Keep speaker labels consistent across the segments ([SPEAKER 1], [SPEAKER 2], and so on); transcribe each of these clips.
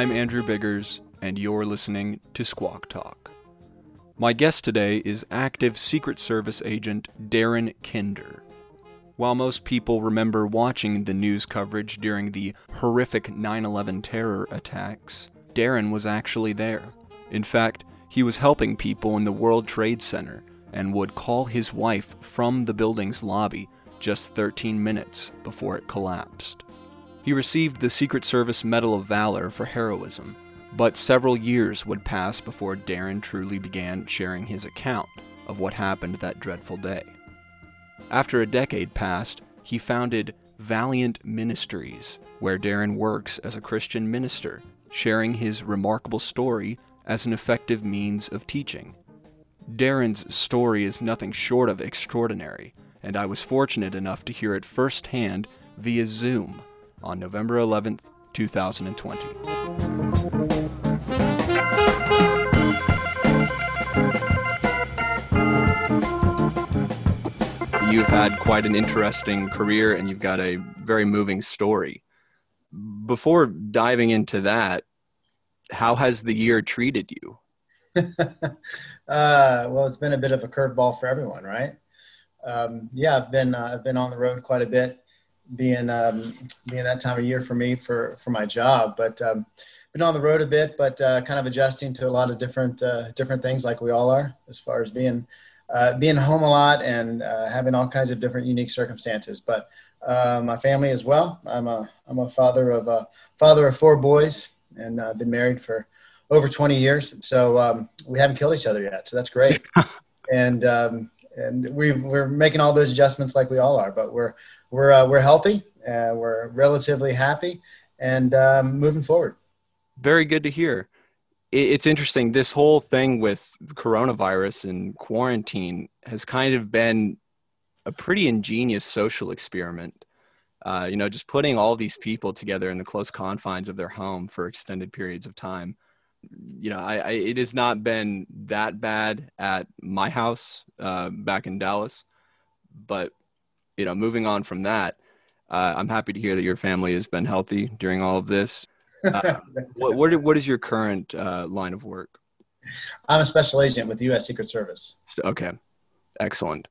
[SPEAKER 1] I'm Andrew Biggers, and you're listening to Squawk Talk. My guest today is active Secret Service agent Darren Kinder. While most people remember watching the news coverage during the horrific 9 11 terror attacks, Darren was actually there. In fact, he was helping people in the World Trade Center and would call his wife from the building's lobby just 13 minutes before it collapsed. He received the Secret Service Medal of Valor for heroism, but several years would pass before Darren truly began sharing his account of what happened that dreadful day. After a decade passed, he founded Valiant Ministries, where Darren works as a Christian minister, sharing his remarkable story as an effective means of teaching. Darren's story is nothing short of extraordinary, and I was fortunate enough to hear it firsthand via Zoom on November 11th, 2020. You've had quite an interesting career and you've got a very moving story. Before diving into that, how has the year treated you?
[SPEAKER 2] uh, well, it's been a bit of a curveball for everyone, right? Um, yeah, I've been uh, I've been on the road quite a bit, being um, being that time of year for me for for my job. But um, been on the road a bit, but uh, kind of adjusting to a lot of different uh, different things, like we all are, as far as being uh, being home a lot and uh, having all kinds of different unique circumstances. But uh, my family as well. I'm a I'm a father of a father of four boys, and I've been married for over 20 years. So um, we haven't killed each other yet, so that's great. and um, and we we're making all those adjustments like we all are, but we're we're uh, we're healthy, uh, we're relatively happy, and um, moving forward.
[SPEAKER 1] Very good to hear it's interesting. This whole thing with coronavirus and quarantine has kind of been a pretty ingenious social experiment. Uh, you know, just putting all these people together in the close confines of their home for extended periods of time. You know, I, I it has not been that bad at my house uh, back in Dallas, but you know, moving on from that, uh, I'm happy to hear that your family has been healthy during all of this. Uh, what, what, what is your current uh, line of work?
[SPEAKER 2] I'm a special agent with the U.S. Secret Service.
[SPEAKER 1] Okay, excellent.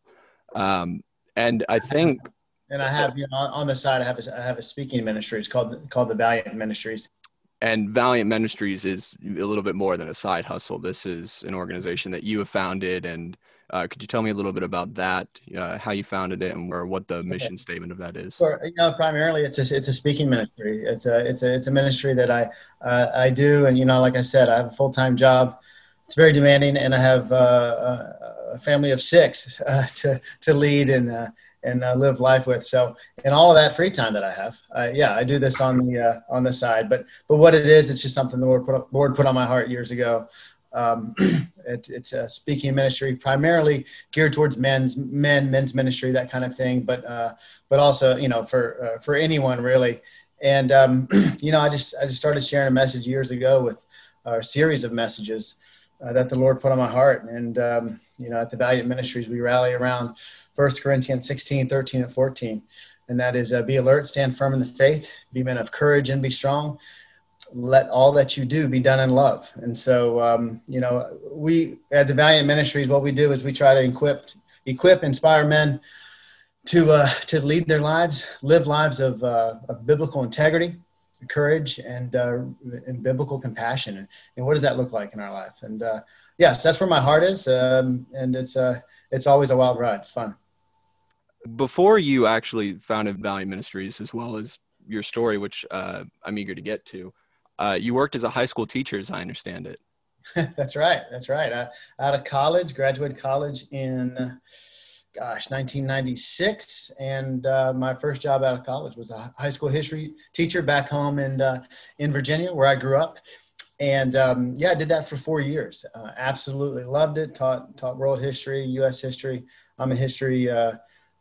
[SPEAKER 1] Um, and I think,
[SPEAKER 2] and I have you know on the side I have a, I have a speaking ministry. It's called called the Valiant Ministries.
[SPEAKER 1] And Valiant Ministries is a little bit more than a side hustle. This is an organization that you have founded and uh, could you tell me a little bit about that, uh, how you founded it, and or what the mission okay. statement of that is?
[SPEAKER 2] Sure. You know, primarily it's a it's a speaking ministry. It's a it's a it's a ministry that I uh, I do, and you know, like I said, I have a full time job. It's very demanding, and I have uh, a family of six uh, to to lead and uh, and live life with. So, and all of that free time that I have, yeah, I do this on the on the side. But but what it is, it's just something the Lord put, Lord put on my heart years ago um, it, it's a speaking ministry primarily geared towards men's men, men's ministry, that kind of thing. But uh, but also you know for uh, for anyone really. And um, you know I just I just started sharing a message years ago with a series of messages uh, that the Lord put on my heart. And um, you know at the Valiant Ministries we rally around First Corinthians 16, 13, and 14. And that is uh, be alert, stand firm in the faith, be men of courage, and be strong let all that you do be done in love. And so, um, you know, we at the Valiant Ministries, what we do is we try to equip, equip, inspire men to uh, to lead their lives, live lives of, uh, of biblical integrity, courage, and uh, and biblical compassion. And, and, what does that look like in our life? And uh, yes, that's where my heart is. Um, and it's uh, it's always a wild ride. It's fun.
[SPEAKER 1] Before you actually founded Valiant Ministries, as well as your story, which uh, I'm eager to get to uh, you worked as a high school teacher, as I understand it.
[SPEAKER 2] that's right. That's right. Out of college, graduated college in, gosh, 1996, and uh, my first job out of college was a high school history teacher back home in uh, in Virginia, where I grew up. And um, yeah, I did that for four years. Uh, absolutely loved it. Taught taught world history, U.S. history. I'm a history uh,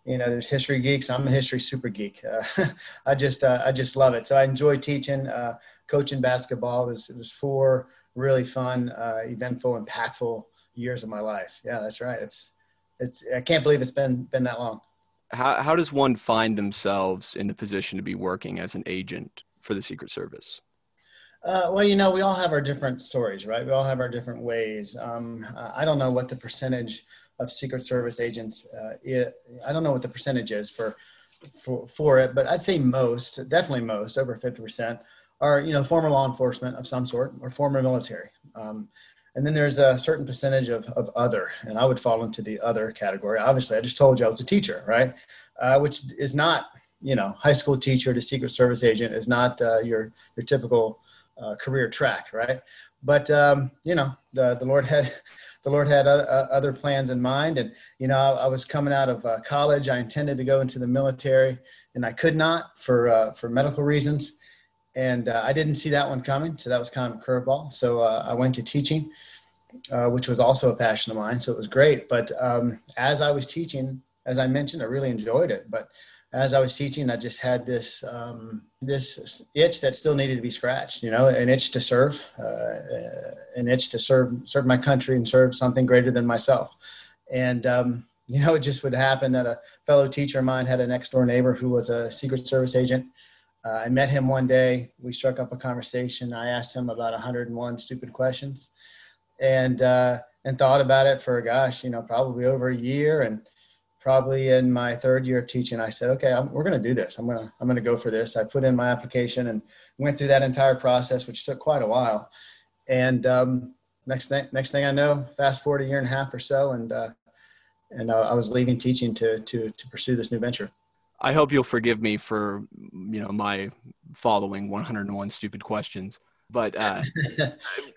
[SPEAKER 2] you know there's history geeks i'm a history super geek uh, i just uh, i just love it so i enjoy teaching uh, coaching basketball. It was, it was four really fun, uh, eventful, impactful years of my life. Yeah, that's right. It's, it's, I can't believe it's been, been that long.
[SPEAKER 1] how, how does one find themselves in the position to be working as an agent for the Secret Service?
[SPEAKER 2] Uh, well, you know, we all have our different stories, right? We all have our different ways. Um, I don't know what the percentage of Secret Service agents, uh, it, I don't know what the percentage is for, for, for it, but I'd say most, definitely most, over 50%, are, you know, former law enforcement of some sort or former military. Um, and then there's a certain percentage of, of other, and I would fall into the other category. Obviously, I just told you I was a teacher, right? Uh, which is not, you know, high school teacher to Secret Service agent is not uh, your your typical uh, career track, right? But um, you know, the the Lord had the Lord had other plans in mind, and you know, I, I was coming out of uh, college. I intended to go into the military, and I could not for uh, for medical reasons and uh, I didn't see that one coming. So that was kind of a curveball. So uh, I went to teaching, uh, which was also a passion of mine. So it was great. But um, as I was teaching, as I mentioned, I really enjoyed it. But as I was teaching, I just had this um, this itch that still needed to be scratched. You know, an itch to serve, uh, an itch to serve serve my country and serve something greater than myself. And um, you know, it just would happen that a fellow teacher of mine had a next door neighbor who was a Secret Service agent uh, I met him one day. We struck up a conversation. I asked him about 101 stupid questions, and uh, and thought about it for gosh, you know, probably over a year. And probably in my third year of teaching, I said, okay, I'm, we're going to do this. I'm gonna I'm gonna go for this. I put in my application and went through that entire process, which took quite a while. And um, next thing next thing I know, fast forward a year and a half or so, and uh, and uh, I was leaving teaching to to to pursue this new venture.
[SPEAKER 1] I hope you'll forgive me for you know my following 101 stupid questions. But uh,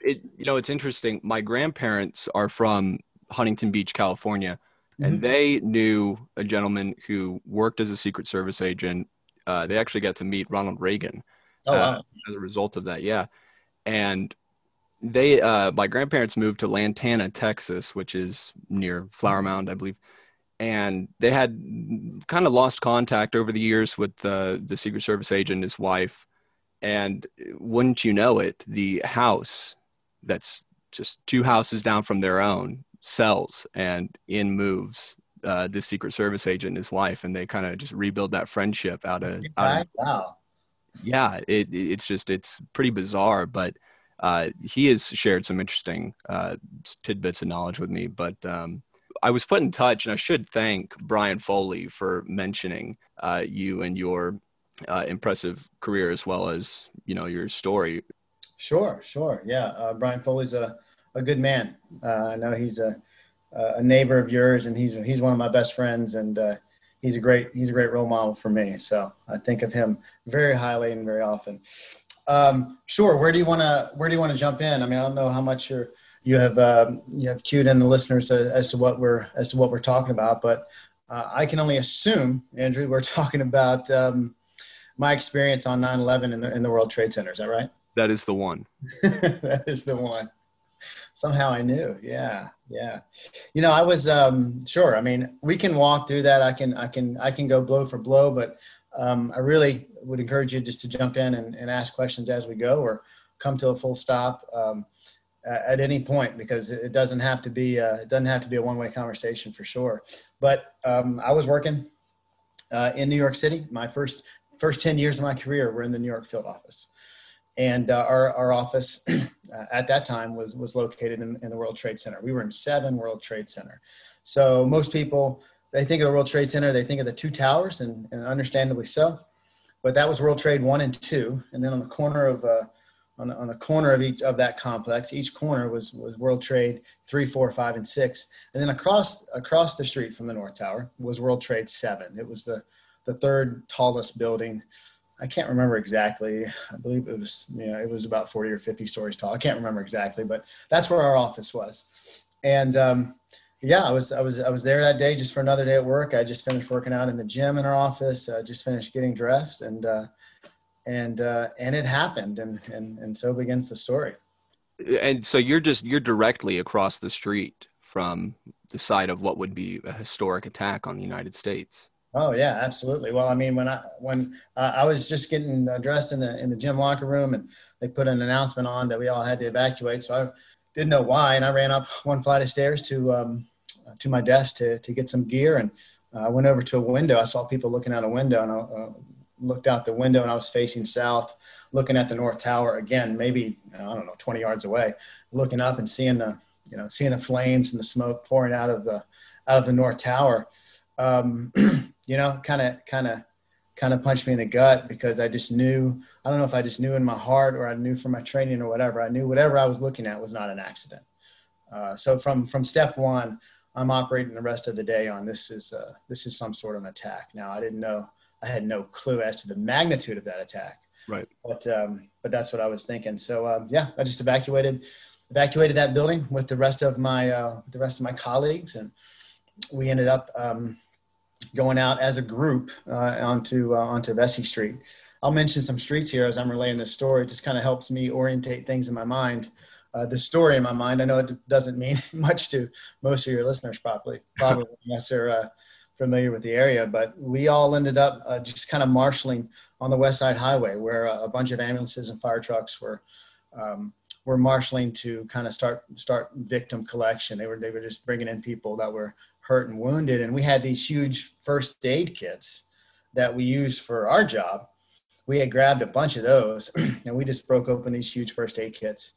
[SPEAKER 1] it you know it's interesting. My grandparents are from Huntington Beach, California, mm-hmm. and they knew a gentleman who worked as a Secret Service agent. Uh, they actually got to meet Ronald Reagan.
[SPEAKER 2] Oh, wow. uh,
[SPEAKER 1] as a result of that, yeah. And they, uh, my grandparents moved to Lantana, Texas, which is near Flower Mound, I believe and they had kind of lost contact over the years with the the Secret Service agent, his wife, and wouldn't you know it, the house that's just two houses down from their own sells, and in moves uh, the Secret Service agent and his wife, and they kind of just rebuild that friendship out of, out of
[SPEAKER 2] wow.
[SPEAKER 1] Yeah, it, it's just it's pretty bizarre, but uh, he has shared some interesting uh, tidbits of knowledge with me, but. Um, I was put in touch, and I should thank Brian Foley for mentioning uh, you and your uh, impressive career as well as you know your story.
[SPEAKER 2] Sure, sure, yeah. Uh, Brian Foley's a a good man. Uh, I know he's a a neighbor of yours, and he's he's one of my best friends, and uh, he's a great he's a great role model for me. So I think of him very highly and very often. Um, sure. Where do you want to Where do you want to jump in? I mean, I don't know how much you're you have um, you have cued in the listeners as, as, to what we're as to what we're talking about. But uh, I can only assume, Andrew, we're talking about um, my experience on 9/11 in the in the World Trade Center. Is that right?
[SPEAKER 1] That is the one.
[SPEAKER 2] that is the one. Somehow I knew. Yeah, yeah. You know, I was um, sure. I mean, we can walk through that. I can, I can, I can go blow for blow, but um, I really would encourage you just to jump in and, and, ask questions as we go, or come to a full stop. Um, at any point because it doesn't have to be a, uh, it doesn't have to be a one-way conversation for sure. But um, I was working uh, in New York City. My first first ten years of my career were in the New York field office, and uh, our our office uh, at that time was was located in, in the World Trade Center. We were in seven World Trade Center. So most people they think of the World Trade Center, they think of the two towers, and, and understandably so. But that was World Trade One and Two, and then on the corner of uh, on the, on the corner of each of that complex. Each corner was was World Trade three, four, five, and six, and then across across the street from the North Tower was World Trade seven. It was the the third tallest building. I can't remember exactly. I believe it was you know it was about forty or fifty stories tall. I can't remember exactly, but that's where our office was, and. Um, yeah, I was I was I was there that day just for another day at work. I just finished working out in the gym in our office. I just finished getting dressed, and uh, and uh, and it happened, and and and so begins the story.
[SPEAKER 1] And so you're just you're directly across the street from the site of what would be a historic attack on the United States.
[SPEAKER 2] Oh yeah, absolutely. Well, I mean, when I when uh, I was just getting dressed in the in the gym locker room, and they put an announcement on that we all had to evacuate, so I didn't know why, and I ran up one flight of stairs to um, to my desk to to get some gear, and uh, I went over to a window. I saw people looking out a window, and I uh, looked out the window, and I was facing south, looking at the north tower again, maybe I don't know, 20 yards away, looking up and seeing the you know seeing the flames and the smoke pouring out of the out of the north tower. Um, you know, kind of kind of kind of punched me in the gut because I just knew, I don't know if I just knew in my heart or I knew from my training or whatever, I knew whatever I was looking at was not an accident. Uh, so from, from step one, I'm operating the rest of the day on this is, uh, this is some sort of an attack. Now I didn't know, I had no clue as to the magnitude of that attack.
[SPEAKER 1] Right.
[SPEAKER 2] But, um, but that's what I was thinking. So, um, yeah, I just evacuated, evacuated that building with the rest of my, uh, the rest of my colleagues. And we ended up, um, going out as a group uh, onto uh, onto Vesey Street. I'll mention some streets here as I'm relaying this story. It just kind of helps me orientate things in my mind. Uh, the story in my mind. I know it doesn't mean much to most of your listeners, probably, probably unless they're uh, familiar with the area. But we all ended up uh, just kind of marshaling on the West Side Highway, where a bunch of ambulances and fire trucks were um, were marshaling to kind of start start victim collection. They were they were just bringing in people that were hurt and wounded. And we had these huge first aid kits that we used for our job. We had grabbed a bunch of those and we just broke open these huge first aid kits.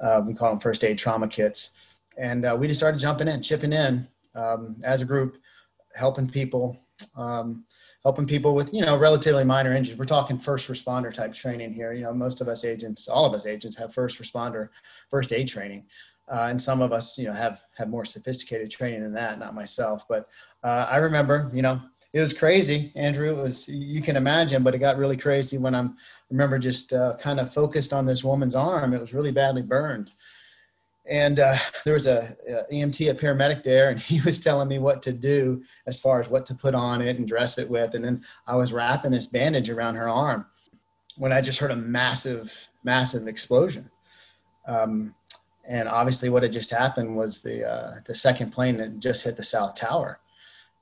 [SPEAKER 2] Uh, we call them first aid trauma kits. And uh, we just started jumping in, chipping in um, as a group, helping people, um, helping people with, you know, relatively minor injuries. We're talking first responder type training here. You know, most of us agents, all of us agents have first responder, first aid training uh, and some of us, you know, have have more sophisticated training than that. Not myself, but uh, I remember, you know, it was crazy, Andrew. It was you can imagine, but it got really crazy when I'm remember just uh, kind of focused on this woman's arm. It was really badly burned, and uh, there was a, a, EMT, a paramedic there, and he was telling me what to do as far as what to put on it and dress it with, and then I was wrapping this bandage around her arm when I just heard a massive, massive explosion. Um, and obviously what had just happened was the uh, the second plane that just hit the south tower.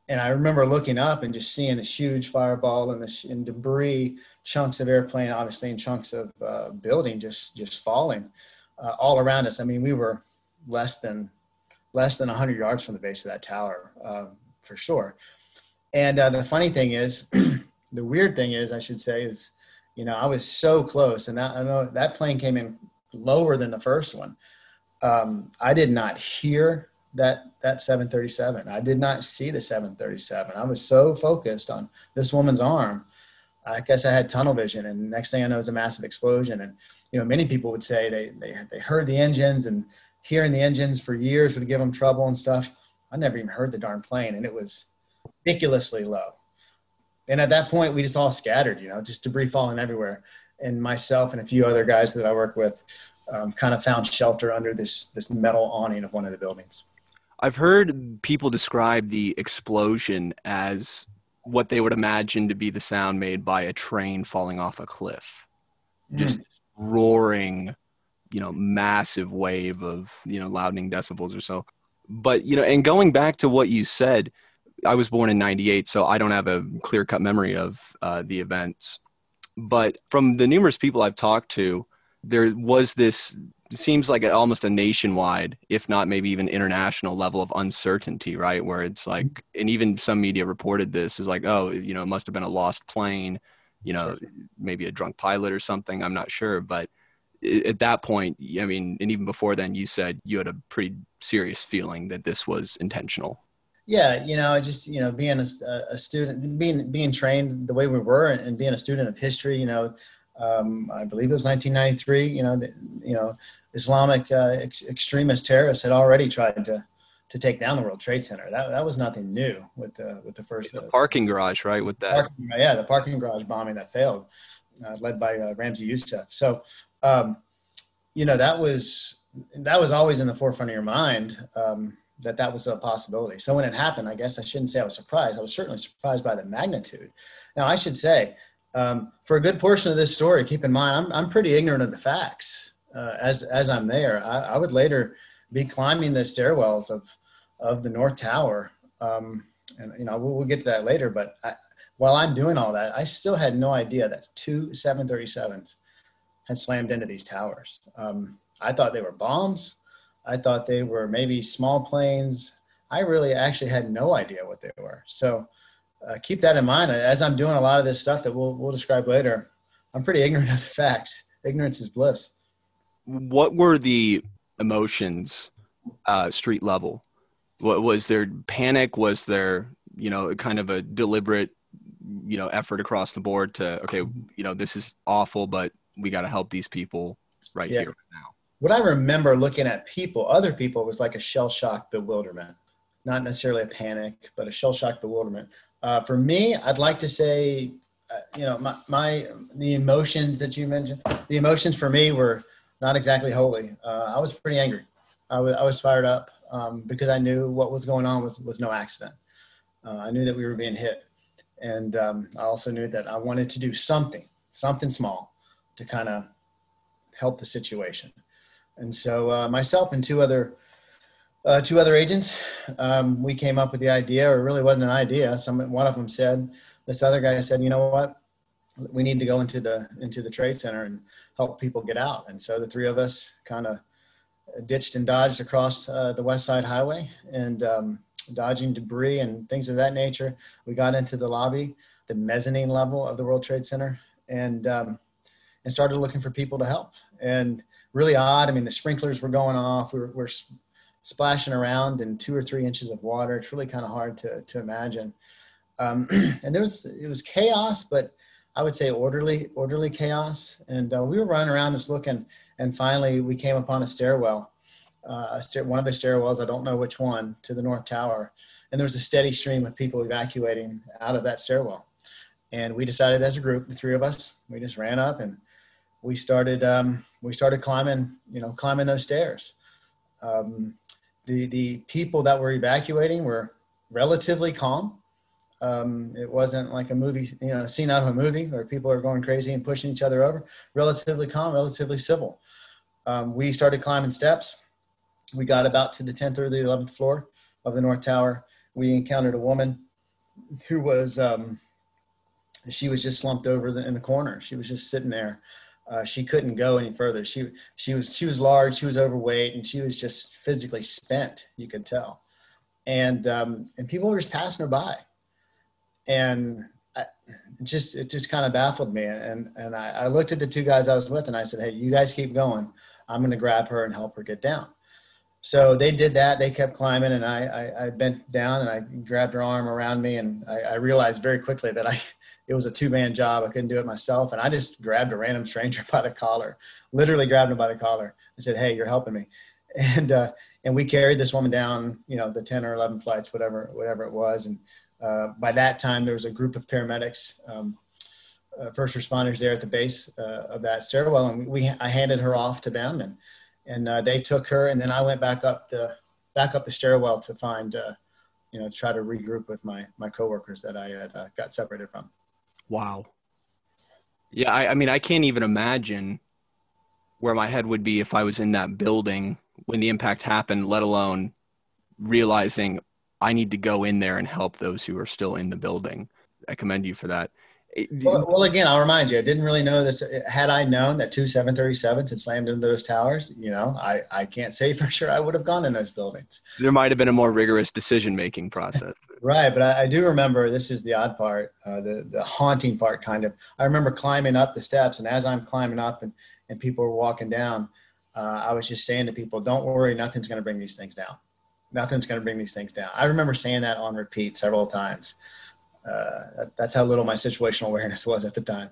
[SPEAKER 2] And i remember looking up and just seeing this huge fireball and this and debris chunks of airplane obviously and chunks of uh, building just just falling uh, all around us i mean we were less than less than 100 yards from the base of that tower uh, for sure and uh, the funny thing is the weird thing is i should say is you know i was so close and that, i know that plane came in lower than the first one um, I did not hear that that 737. I did not see the 737. I was so focused on this woman's arm. I guess I had tunnel vision, and next thing I know, it was a massive explosion. And you know, many people would say they they they heard the engines, and hearing the engines for years would give them trouble and stuff. I never even heard the darn plane, and it was ridiculously low. And at that point, we just all scattered, you know, just debris falling everywhere. And myself and a few other guys that I work with um, kind of found shelter under this this metal awning of one of the buildings.
[SPEAKER 1] I've heard people describe the explosion as what they would imagine to be the sound made by a train falling off a cliff, just mm. Roaring, you know, massive wave of you know loudening decibels or so. But you know, and going back to what you said, I was born in '98, so I don't have a clear cut memory of uh, the events. But from the numerous people I've talked to, there was this seems like almost a nationwide, if not maybe even international level of uncertainty, right? Where it's like, and even some media reported this is like, oh, you know, it must have been a lost plane, you know, sure. maybe a drunk pilot or something. I'm not sure, but at that point, I mean, and even before then, you said you had a pretty serious feeling that this was intentional.
[SPEAKER 2] Yeah, you know, just you know, being a, a student, being being trained the way we were, and being a student of history, you know, um, I believe it was 1993. You know, the, you know, Islamic uh, ex- extremist terrorists had already tried to to take down the World Trade Center. That that was nothing new with the with the first
[SPEAKER 1] the uh, parking garage, right? With that,
[SPEAKER 2] parking, yeah, the parking garage bombing that failed, uh, led by uh, Ramzi Youssef. So, um, you know, that was that was always in the forefront of your mind. Um, that that was a possibility. So when it happened, I guess I shouldn't say I was surprised. I was certainly surprised by the magnitude. Now I should say um, for a good portion of this story, keep in mind, I'm, I'm pretty ignorant of the facts uh, as, as I'm there. I, I, would later be climbing the stairwells of, of the North Tower. Um, and, you know, we'll, we'll, get to that later, but I, while I'm doing all that, I still had no idea that two 737s had slammed into these towers. Um, I thought they were bombs. I thought they were maybe small planes. I really actually had no idea what they were. So uh, keep that in mind as I'm doing a lot of this stuff that we'll we'll describe later. I'm pretty ignorant of the facts. Ignorance is bliss.
[SPEAKER 1] What were the emotions, uh, street level? What was there panic? Was there you know kind of a deliberate you know effort across the board to okay you know this is awful but we got to help these people right yeah. here right now?
[SPEAKER 2] What i remember looking at people other people was like a shell shock bewilderment. Not necessarily a panic but a shell shock bewilderment. Uh, for me i'd like to say uh, you know my, my the emotions that you mentioned the emotions for me were not exactly holy. Uh, i was pretty angry. I was, I was fired up um, because i knew what was going on was, was no accident uh, i knew that we were being hit and um, I also knew that I wanted to do something, something small, to kind of help the situation. And so uh, myself and two other uh, two other agents, um, we came up with the idea, or really wasn't an idea. Some one of them said, this other guy said, you know what, we need to go into the into the trade center and help people get out. And so the three of us kind of ditched and dodged across uh, the West Side Highway and um, dodging debris and things of that nature. We got into the lobby, the mezzanine level of the World Trade Center, and um, and started looking for people to help. And really odd. I mean, the sprinklers were going off. We were, we're splashing around in two or three inches of water. It's really kind of hard to to imagine. Um, and there was it was chaos, but I would say orderly orderly chaos. And uh, we were running around just looking, and finally we came upon a stairwell uh, one of the stairwells, I don't know which one, to the North Tower. And there was a steady stream of people evacuating out of that stairwell. And we decided as a group, the three of us, we just ran up and we started um, we started climbing, you know, climbing those stairs. Um, the the people that were evacuating were relatively calm. Um, it wasn't like a movie, you know, scene out of a movie where people are going crazy and pushing each other over. Relatively calm, relatively civil. Um, we started climbing steps we got about to the 10th or the 11th floor of the North Tower. We encountered a woman who was, um, she was just slumped over the, in the corner. She was just sitting there. Uh, she couldn't go any further. She, she was, she was large, she was overweight, and she was just physically spent. You could tell. And, um, and people were just passing her by. And I, just, it just kind of baffled me. And, and I, I looked at the two guys I was with and I said, Hey, you guys keep going. I'm going to grab her and help her get down so they did that. They kept climbing, and I, I, I, bent down and I grabbed her arm around me, and I, I realized very quickly that I it was a two man job. I couldn't do it myself, and I just grabbed a random stranger by the collar, literally grabbed him by the collar, and said, "Hey, you're helping me," and uh, and we carried this woman down, you know, the ten or eleven flights, whatever whatever it was, and uh, by that time there was a group of paramedics. Um, uh, first responders there at the base uh, of that stairwell, and we, I handed her off to them, and and uh, they took her, and then I went back up the back up the stairwell to find, uh, you know, try to regroup with my my coworkers that I had got separated from.
[SPEAKER 1] Wow. Yeah, I, I mean, I can't even imagine where my head would be if I was in that building when the impact happened, let alone realizing I need to go in there and help those who are still in the building. I commend you for that.
[SPEAKER 2] Well, well, again, I'll remind you, I didn't really know this. Had I known that two 737s had slammed into those towers, you know, I, I can't say for sure I would have gone in those buildings.
[SPEAKER 1] There might have been a more rigorous decision making process.
[SPEAKER 2] right. But I, I, do remember this is the odd part, uh, the, the haunting part, kind of. I remember climbing up the steps, and as I'm climbing up and, and people were walking down, uh, I was just saying to people, don't worry, nothing's going to bring these things down. Nothing's going to bring these things down. I remember saying that on repeat several times uh, that's how little my situational awareness was at the time.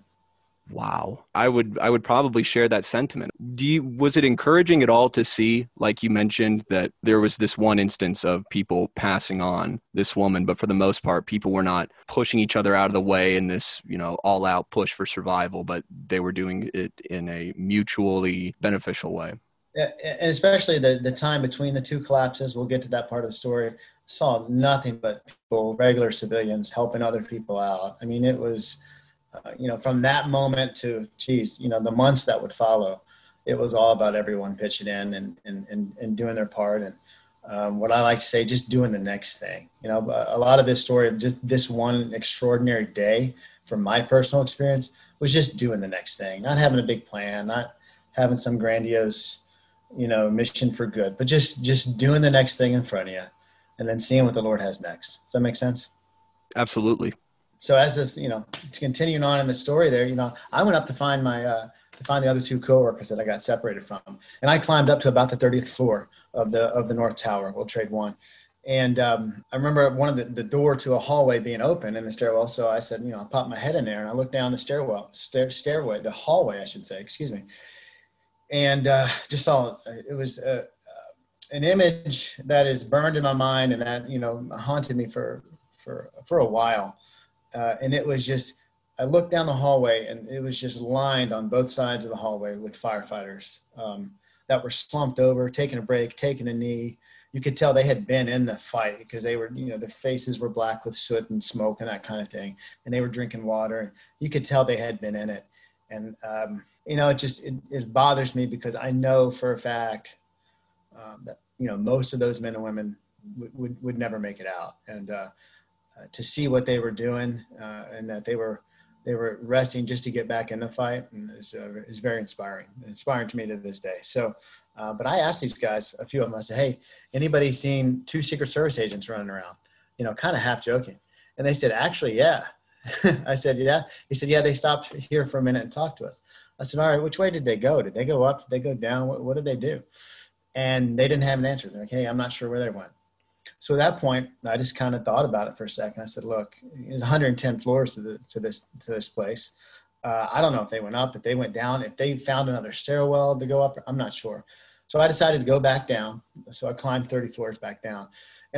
[SPEAKER 1] Wow. I would I would probably share that sentiment. Do you was it encouraging at all to see like you mentioned that there was this one instance of people passing on this woman but for the most part people were not pushing each other out of the way in this, you know, all out push for survival but they were doing it in a mutually beneficial way.
[SPEAKER 2] And especially the the time between the two collapses, we'll get to that part of the story saw nothing but people, regular civilians, helping other people out. I mean, it was, uh, you know, from that moment to, geez, you know, the months that would follow, it was all about everyone pitching in and and and, and doing their part. And um, what I like to say, just doing the next thing. You know, a lot of this story of just this one extraordinary day, from my personal experience, was just doing the next thing, not having a big plan, not having some grandiose, you know, mission for good, but just just doing the next thing in front of you and then seeing what the Lord has next. Does that make sense?
[SPEAKER 1] Absolutely.
[SPEAKER 2] So as this, you know, continuing on in the story there, you know, I went up to find my uh, to find the other two coworkers that I got separated from, and I climbed up to about the 30th floor of the of the North Tower, World Trade One. And um, I remember one of the, the door to a hallway being open in the stairwell. So I said, you know, I popped my head in there and I looked down the stairwell, stair, stairway, the hallway, I should say, excuse me, and uh, just saw it was uh, uh, an image that is burned in my mind and that you know haunted me for for for a while. Uh, and it was just I looked down the hallway and it was just lined on both sides of the hallway with firefighters um, that were slumped over, taking a break, taking a knee. You could tell they had been in the fight because they were, you know, the faces were black with soot and smoke and that kind of thing. And they were drinking water. You could tell they had been in it. And, um, you know, it just, it, it, bothers me because I know for a fact um, that, you know, most of those men and women would, would, would never make it out. And uh, uh, to see what they were doing uh, and that they were, they were resting just to get back in the fight and is uh, is very inspiring, inspiring to me to this day. So, uh, but I asked these guys, a few of them, I said, "Hey, anybody seen two Secret Service agents running around?" You know, kind of half joking, and they said, "Actually, yeah." I said, "Yeah." He said, "Yeah." They stopped here for a minute and talked to us. I said, "All right, which way did they go? Did they go up? Did they go down? What, what did they do?" And they didn't have an answer. They're like, "Hey, I'm not sure where they went." So at that point, I just kind of thought about it for a second. I said, "Look, there's 110 floors to, the, to this to this place. Uh, I don't know if they went up, if they went down, if they found another stairwell to go up. I'm not sure." So I decided to go back down. So I climbed 30 floors back down,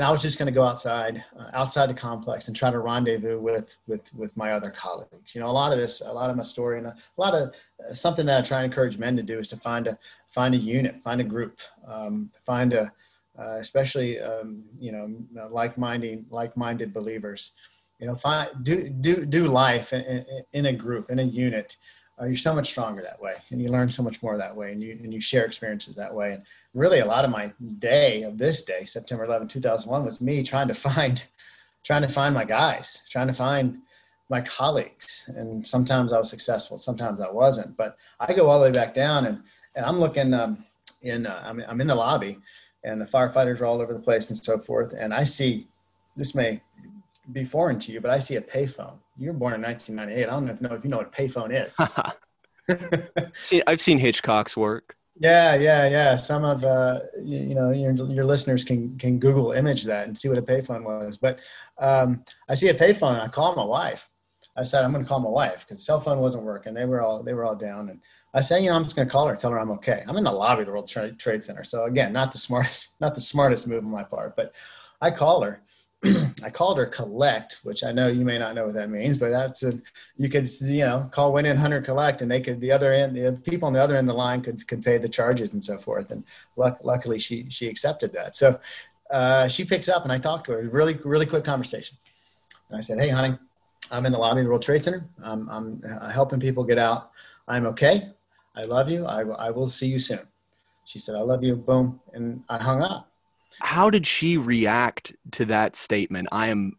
[SPEAKER 2] and I was just going to go outside, uh, outside the complex, and try to rendezvous with with with my other colleagues. You know, a lot of this, a lot of my story, and a, a lot of uh, something that I try to encourage men to do is to find a find a unit, find a group, um, find a uh, especially um, you know like-minded like-minded believers. You know, find do do do life in, in a group in a unit. Uh, you're so much stronger that way, and you learn so much more that way, and you and you share experiences that way. And really, a lot of my day of this day, September 11, 2001, was me trying to find trying to find my guys, trying to find my colleagues. And sometimes I was successful, sometimes I wasn't. But I go all the way back down, and and I'm looking um, in uh, I'm I'm in the lobby and the firefighters are all over the place and so forth. And I see, this may be foreign to you, but I see a payphone. You're born in 1998. I don't know if you know what a payphone is.
[SPEAKER 1] I've seen Hitchcock's work.
[SPEAKER 2] Yeah, yeah, yeah. Some of uh, you, you, know your, your listeners can can Google image that and see what a payphone was. But um, I see a payphone and I call my wife. I said I'm going to call my wife because cell phone wasn't working. They were all they were all down and I say, you know, I'm just going to call her, tell her I'm okay. I'm in the lobby of the World Trade Center, so again, not the smartest, not the smartest move on my part, but I call her. I called her collect, which I know you may not know what that means, but that's a, you could you know call Win in Hunter collect, and they could the other end, the people on the other end of the line could could pay the charges and so forth. And luck, luckily, she she accepted that. So uh, she picks up, and I talk to her. Really really quick conversation. And I said, Hey, honey, I'm in the lobby of the World Trade Center. I'm I'm uh, helping people get out. I'm okay. I love you. I, I will see you soon. She said, I love you. Boom. And I hung up.
[SPEAKER 1] How did she react to that statement? I am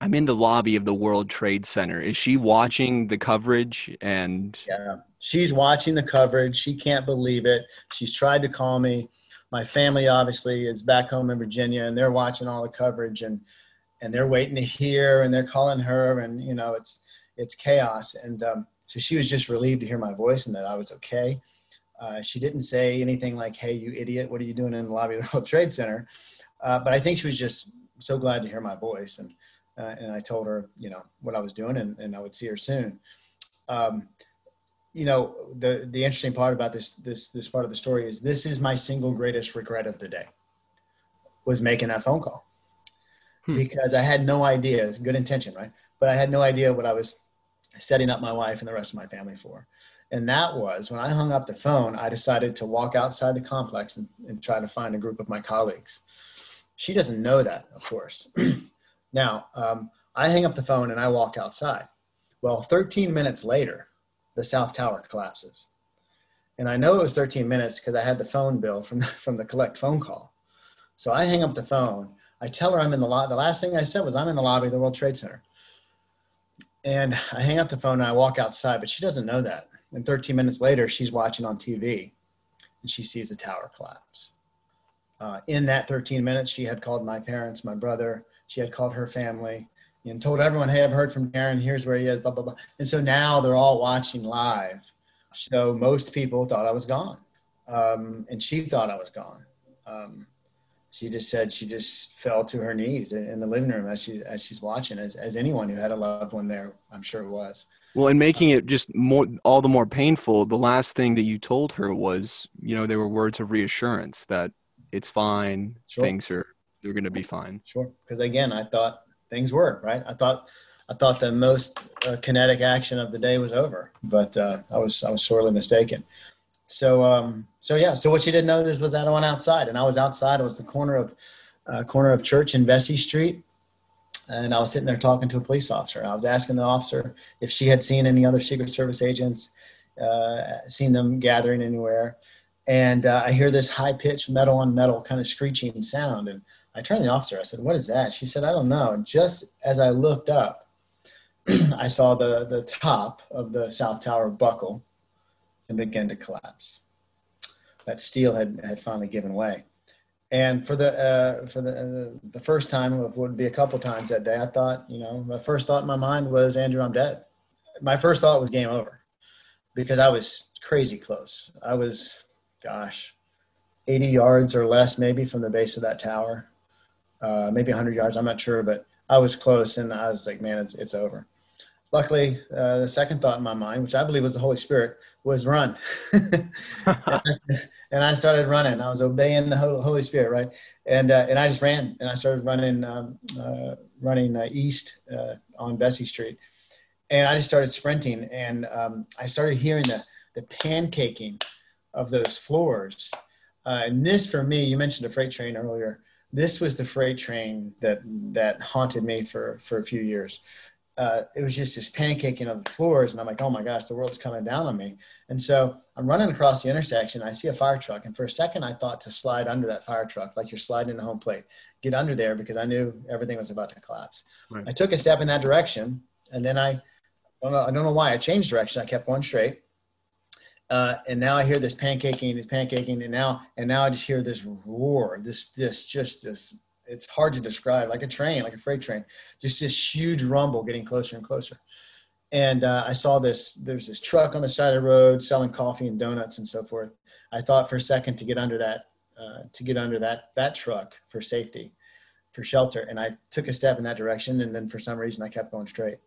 [SPEAKER 1] I'm in the lobby of the World Trade Center. Is she watching the coverage and
[SPEAKER 2] Yeah. She's watching the coverage. She can't believe it. She's tried to call me. My family obviously is back home in Virginia and they're watching all the coverage and and they're waiting to hear and they're calling her and you know it's it's chaos and um, so she was just relieved to hear my voice and that I was okay. Uh, she didn't say anything like, "Hey, you idiot! What are you doing in the lobby of the World Trade Center?" Uh, but I think she was just so glad to hear my voice, and uh, and I told her, you know, what I was doing, and, and I would see her soon. Um, you know, the the interesting part about this this this part of the story is this is my single greatest regret of the day was making that phone call hmm. because I had no idea. Good intention, right? But I had no idea what I was setting up my wife and the rest of my family for. And that was when I hung up the phone, I decided to walk outside the complex and, and try to find a group of my colleagues. She doesn't know that, of course. now, um, I hang up the phone and I walk outside. Well, 13 minutes later, the South Tower collapses. And I know it was 13 minutes because I had the phone bill from the, from the collect phone call. So I hang up the phone. I tell her I'm in the lobby. The last thing I said was I'm in the lobby of the World Trade Center. And I hang up the phone and I walk outside, but she doesn't know that. And 13 minutes later, she's watching on TV and she sees the tower collapse. Uh, in that 13 minutes, she had called my parents, my brother, she had called her family and told everyone, Hey, I've heard from Darren. Here's where he is, blah, blah, blah. And so now they're all watching live. So most people thought I was gone. Um, and she thought I was gone. Um, she just said she just fell to her knees in the living room as she as she's watching, as as anyone who had a loved one there, I'm sure it was.
[SPEAKER 1] Well, and making it just more all the more painful, the last thing that you told her was, you know, there were words of reassurance that it's fine, sure. things are they're going to be fine.
[SPEAKER 2] Sure, because again, I thought things were right. I thought I thought the most uh, kinetic action of the day was over, but uh, I was I was sorely mistaken. So um, so yeah, so what she didn't know this was that I went outside, and I was outside. It was the corner of uh, corner of Church and Vesey Street, and I was sitting there talking to a police officer. I was asking the officer if she had seen any other Secret Service agents, uh, seen them gathering anywhere, and uh, I hear this high pitched metal on metal kind of screeching sound, and I turned to the officer. I said, "What is that?" She said, "I don't know." And just as I looked up, I saw the the top of the south tower buckle and begin to collapse that steel had, had finally given way. And for the uh, for the uh, the first time, would be a couple times that day, I thought, you know, my first thought in my mind was, Andrew, I'm dead. My first thought was game over, because I was crazy close. I was, gosh, 80 yards or less, maybe from the base of that tower, uh, maybe 100 yards. I'm not sure, but I was close, and I was like, man, it's it's over. Luckily, uh, the second thought in my mind, which I believe was the Holy Spirit, was run. and I started running. I was obeying the Holy Spirit, right? And uh, and I just ran, and I started running um, uh, running uh, east uh, on Vesey Street, and I just started sprinting, and um, I started hearing the the pancaking of those floors. Uh, and this, for me, you mentioned a freight train earlier. This was the freight train that that haunted me for for a few years uh, it was just this pancaking of the floors. And I'm like, oh my gosh, the world's coming down on me. And so I'm running across the intersection. I see a fire truck. And for a second, I thought to slide under that fire truck, like you're sliding in the home plate, get under there because I knew everything was about to collapse. Right. I took a step in that direction. And then I, I don't know, I don't know why I changed direction. I kept going straight. Uh, and now I hear this pancaking, this pancaking, and now and now I just hear this roar, this this just this it's hard to describe like a train like a freight train just this huge rumble getting closer and closer and uh, i saw this there's this truck on the side of the road selling coffee and donuts and so forth. I thought for a second to get under that uh, to get under that that truck for safety for shelter and i took a step in that direction and then for some reason i kept going straight.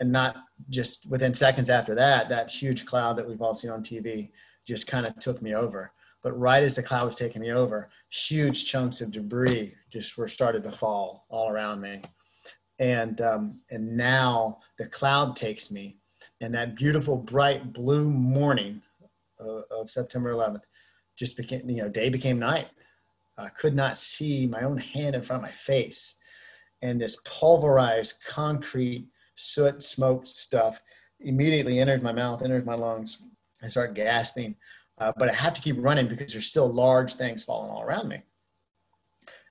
[SPEAKER 2] And not just within seconds after that that huge cloud that we've all seen on tv just kind of took me over. But right as the cloud was taking me over, huge chunks of debris just were started to fall all around me. And um, and now the cloud takes me, and that beautiful bright blue morning of, of September 11th just became you know day became night. I could not see my own hand in front of my face, and this pulverized concrete soot smoke stuff immediately enters my mouth, enters my lungs. I start gasping uh, but I have to keep running because there's still large things falling all around me.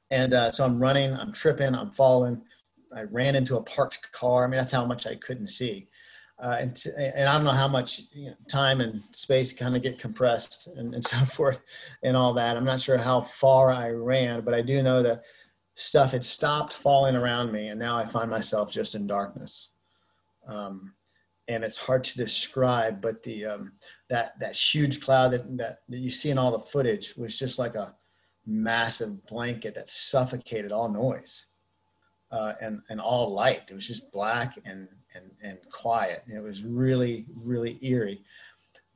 [SPEAKER 2] And uh, so I'm running, I'm tripping, I'm falling. I ran into a parked car. I mean, that's how much I couldn't see. Uh, and, t- and I don't know how much you know, time and space kind of get compressed and, and so forth and all that. I'm not sure how far I ran, but I do know that stuff had stopped falling around me. And now I find myself just in darkness. Um, and it's hard to describe, but the um, that that huge cloud that, that that you see in all the footage was just like a massive blanket that suffocated all noise uh, and and all light. It was just black and and and quiet. It was really really eerie.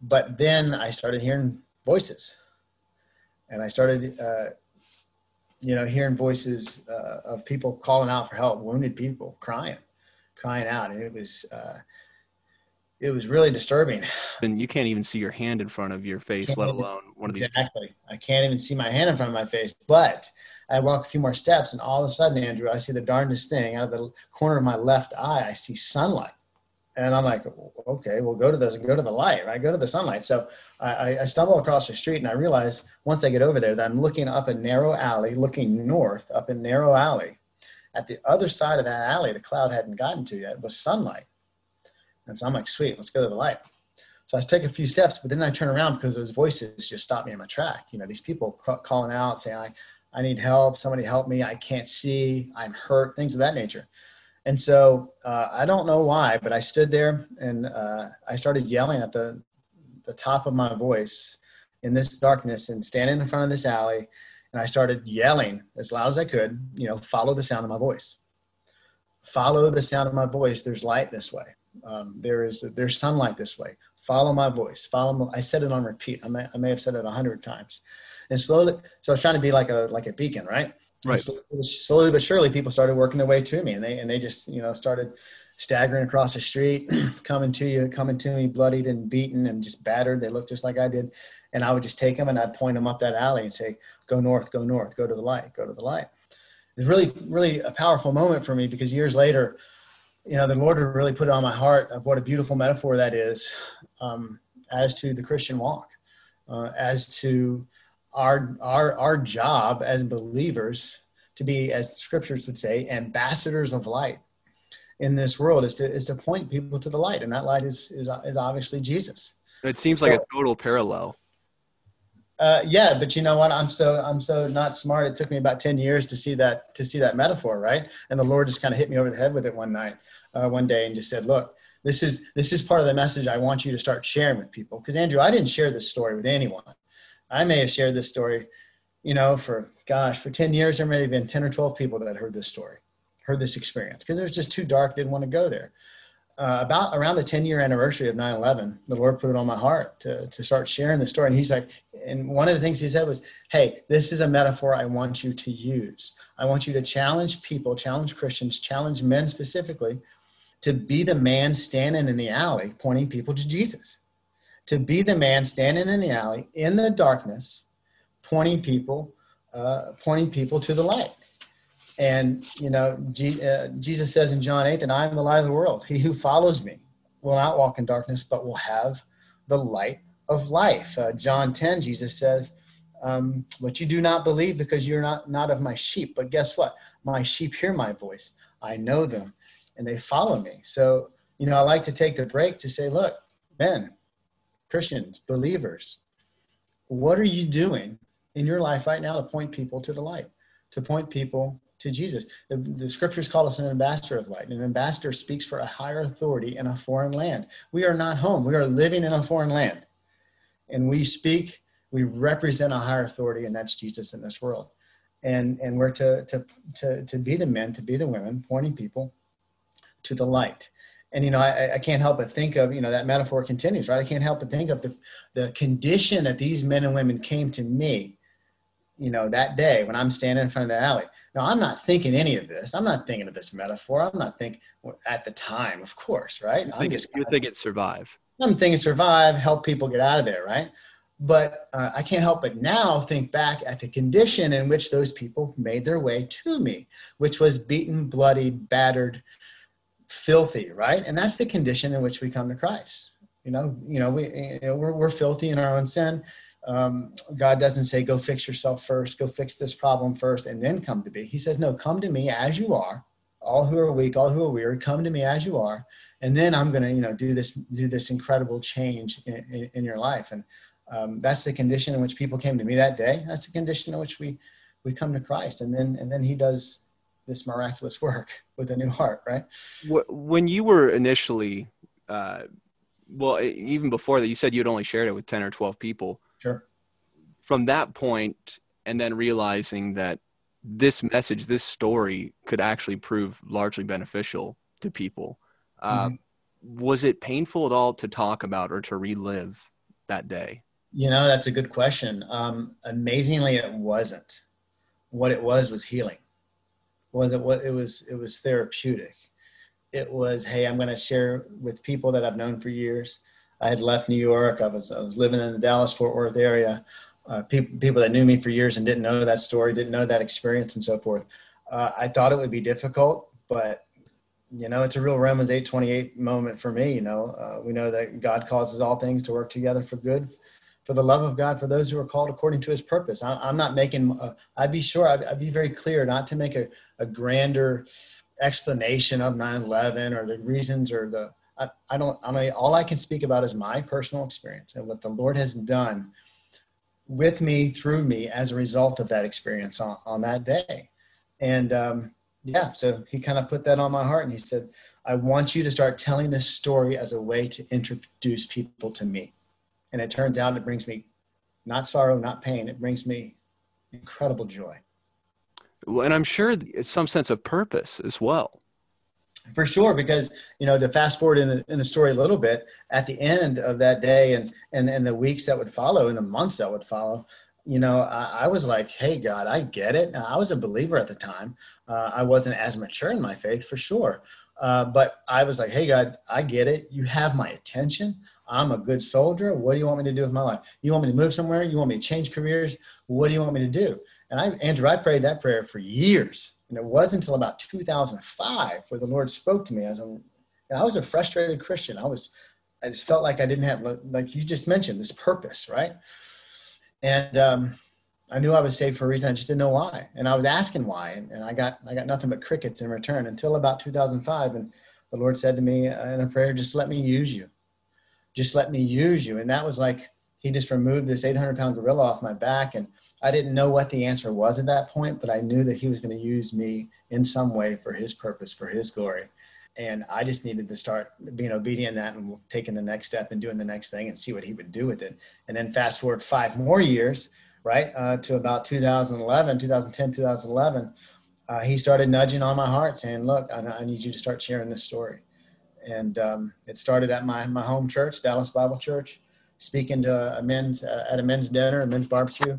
[SPEAKER 2] But then I started hearing voices, and I started. Uh, you know, hearing voices uh, of people calling out for help, wounded people crying, crying out. And it was, uh, it was really disturbing.
[SPEAKER 1] And you can't even see your hand in front of your face, let alone one of these.
[SPEAKER 2] Exactly. I can't even see my hand in front of my face. But I walk a few more steps, and all of a sudden, Andrew, I see the darndest thing out of the corner of my left eye. I see sunlight, and I'm like, okay, we'll go to this, go to the light, right? Go to the sunlight. So I, I stumble across the street, and I realize once I get over there that I'm looking up a narrow alley, looking north up a narrow alley. At the other side of that alley, the cloud hadn't gotten to yet was sunlight and so I'm like, sweet, let's go to the light. So I take a few steps, but then I turn around because those voices just stop me in my track. You know, these people calling out saying, I, I need help. Somebody help me. I can't see. I'm hurt. Things of that nature. And so uh, I don't know why, but I stood there and uh, I started yelling at the the top of my voice in this darkness and standing in front of this alley, and I started yelling as loud as I could. You know, follow the sound of my voice. Follow the sound of my voice. There's light this way. Um, there is there's sunlight this way. Follow my voice. Follow. My, I said it on repeat. I may, I may have said it a hundred times, and slowly. So I was trying to be like a like a beacon, right?
[SPEAKER 1] Right.
[SPEAKER 2] Slowly, slowly but surely, people started working their way to me, and they and they just you know started staggering across the street, coming to you, coming to me, bloodied and beaten and just battered. They looked just like I did, and I would just take them and I'd point them up that alley and say, "Go north, go north, go to the light, go to the light." It was really, really a powerful moment for me because years later, you know, the Lord really put it on my heart of what a beautiful metaphor that is um, as to the Christian walk, uh, as to our our our job as believers to be, as scriptures would say, ambassadors of light in this world is to is to point people to the light, and that light is is, is obviously Jesus.
[SPEAKER 1] It seems like so, a total parallel.
[SPEAKER 2] Uh, yeah, but you know what? I'm so I'm so not smart. It took me about ten years to see that to see that metaphor, right? And the Lord just kind of hit me over the head with it one night, uh, one day, and just said, "Look, this is this is part of the message I want you to start sharing with people." Because Andrew, I didn't share this story with anyone. I may have shared this story, you know, for gosh, for 10 years, there may have been 10 or 12 people that heard this story, heard this experience, because it was just too dark, didn't want to go there. Uh, about around the 10 year anniversary of 9 11, the Lord put it on my heart to, to start sharing the story. And He's like, and one of the things He said was, Hey, this is a metaphor I want you to use. I want you to challenge people, challenge Christians, challenge men specifically to be the man standing in the alley pointing people to Jesus to be the man standing in the alley in the darkness, pointing people, uh, pointing people to the light. And you know, G, uh, Jesus says in John eight that I am the light of the world. He who follows me will not walk in darkness, but will have the light of life. Uh, John ten, Jesus says, um, "But you do not believe because you're not not of my sheep. But guess what? My sheep hear my voice. I know them, and they follow me." So you know, I like to take the break to say, "Look, Ben, Christians, believers, what are you doing in your life right now to point people to the light, to point people to Jesus? The, the scriptures call us an ambassador of light. An ambassador speaks for a higher authority in a foreign land. We are not home, we are living in a foreign land. And we speak, we represent a higher authority, and that's Jesus in this world. And, and we're to, to, to, to be the men, to be the women, pointing people to the light and you know I, I, can't help but think of you know that metaphor continues right? I can't help but think of the, the condition that these men and women came to me you know that day when i'm standing in front of the alley. Now i'm not thinking any of this. I'm not thinking of this metaphor. I'm not thinking at the time of course right?
[SPEAKER 1] I think it's you think it survive
[SPEAKER 2] i'm thinking survive help people get out of there right? But uh, i can't help but now think back at the condition in which those people made their way to me which was beaten bloodied battered filthy, right? And that's the condition in which we come to Christ. You know, you know, we you know, we're, we're filthy in our own sin. Um, God doesn't say, go fix yourself first, go fix this problem first, and then come to me. He says, no, come to me as you are. All who are weak, all who are weary, come to me as you are, and then I'm going to, you know, do this, do this incredible change in, in, in your life. And um, that's the condition in which people came to me that day. That's the condition in which we we come to Christ, and then and then He does this miraculous work with a new heart, right?
[SPEAKER 1] When you were initially, uh, well, even before that, you said you'd only shared it with 10 or 12 people.
[SPEAKER 2] Sure.
[SPEAKER 1] From that point, and then realizing that this message, this story could actually prove largely beneficial to people. Uh, mm-hmm. Was it painful at all to talk about or to relive that day?
[SPEAKER 2] You know, that's a good question. Um, amazingly, it wasn't. What it was was healing wasn't what it was it was therapeutic. It was hey i'm going to share with people that i've known for years. I had left new york. I was i was living in the dallas fort worth area. Uh, people people that knew me for years and didn't know that story didn't know that experience and so forth. Uh, i thought it would be difficult but you know it's a real romans 828 moment for me you know. Uh, we know that god causes all things to work together for good for the love of God for those who are called according to his purpose. I, am not making, uh, I'd be sure, I'd, I'd, be very clear not to make a, a grander explanation of 9-11 or the reasons or the, I, I don't, I mean, all I can speak about is my personal experience and what the Lord has done with me through me as a result of that experience on, on that day. And um, yeah, so he kind of put that on my heart and he said, I want you to start telling this story as a way to introduce people to me. And it turns out it brings me not sorrow, not pain. It brings me incredible joy.
[SPEAKER 1] Well, And I'm sure some sense of purpose as well.
[SPEAKER 2] For sure, because you know to fast forward in the in the story a little bit, at the end of that day and and and the weeks that would follow and the months that would follow, you know, I, I was like, "Hey, God, I get it." I was a believer at the time. Uh, I wasn't as mature in my faith, for sure, uh, but I was like, "Hey, God, I get it. You have my attention. I'm a good soldier. What do you want me to do with my life? You want me to move somewhere? You want me to change careers? What do you want me to do?" And I, Andrew, I prayed that prayer for years and it wasn't until about 2005 where the Lord spoke to me as a, I was a frustrated Christian. I was, I just felt like I didn't have, like you just mentioned, this purpose, right? And um, I knew I was saved for a reason. I just didn't know why. And I was asking why, and, and I got, I got nothing but crickets in return until about 2005. And the Lord said to me in a prayer, "Just let me use you. Just let me use you." And that was like He just removed this 800 pound gorilla off my back and I didn't know what the answer was at that point, but I knew that he was going to use me in some way for his purpose, for his glory. And I just needed to start being obedient in that and taking the next step and doing the next thing and see what he would do with it. And then fast forward five more years, right, uh, to about 2011, 2010, 2011, uh, he started nudging on my heart saying, Look, I, I, need you to start sharing this story. And um, it started at my, my home church, Dallas Bible Church, speaking to a men's, uh, at a men's dinner, a men's barbecue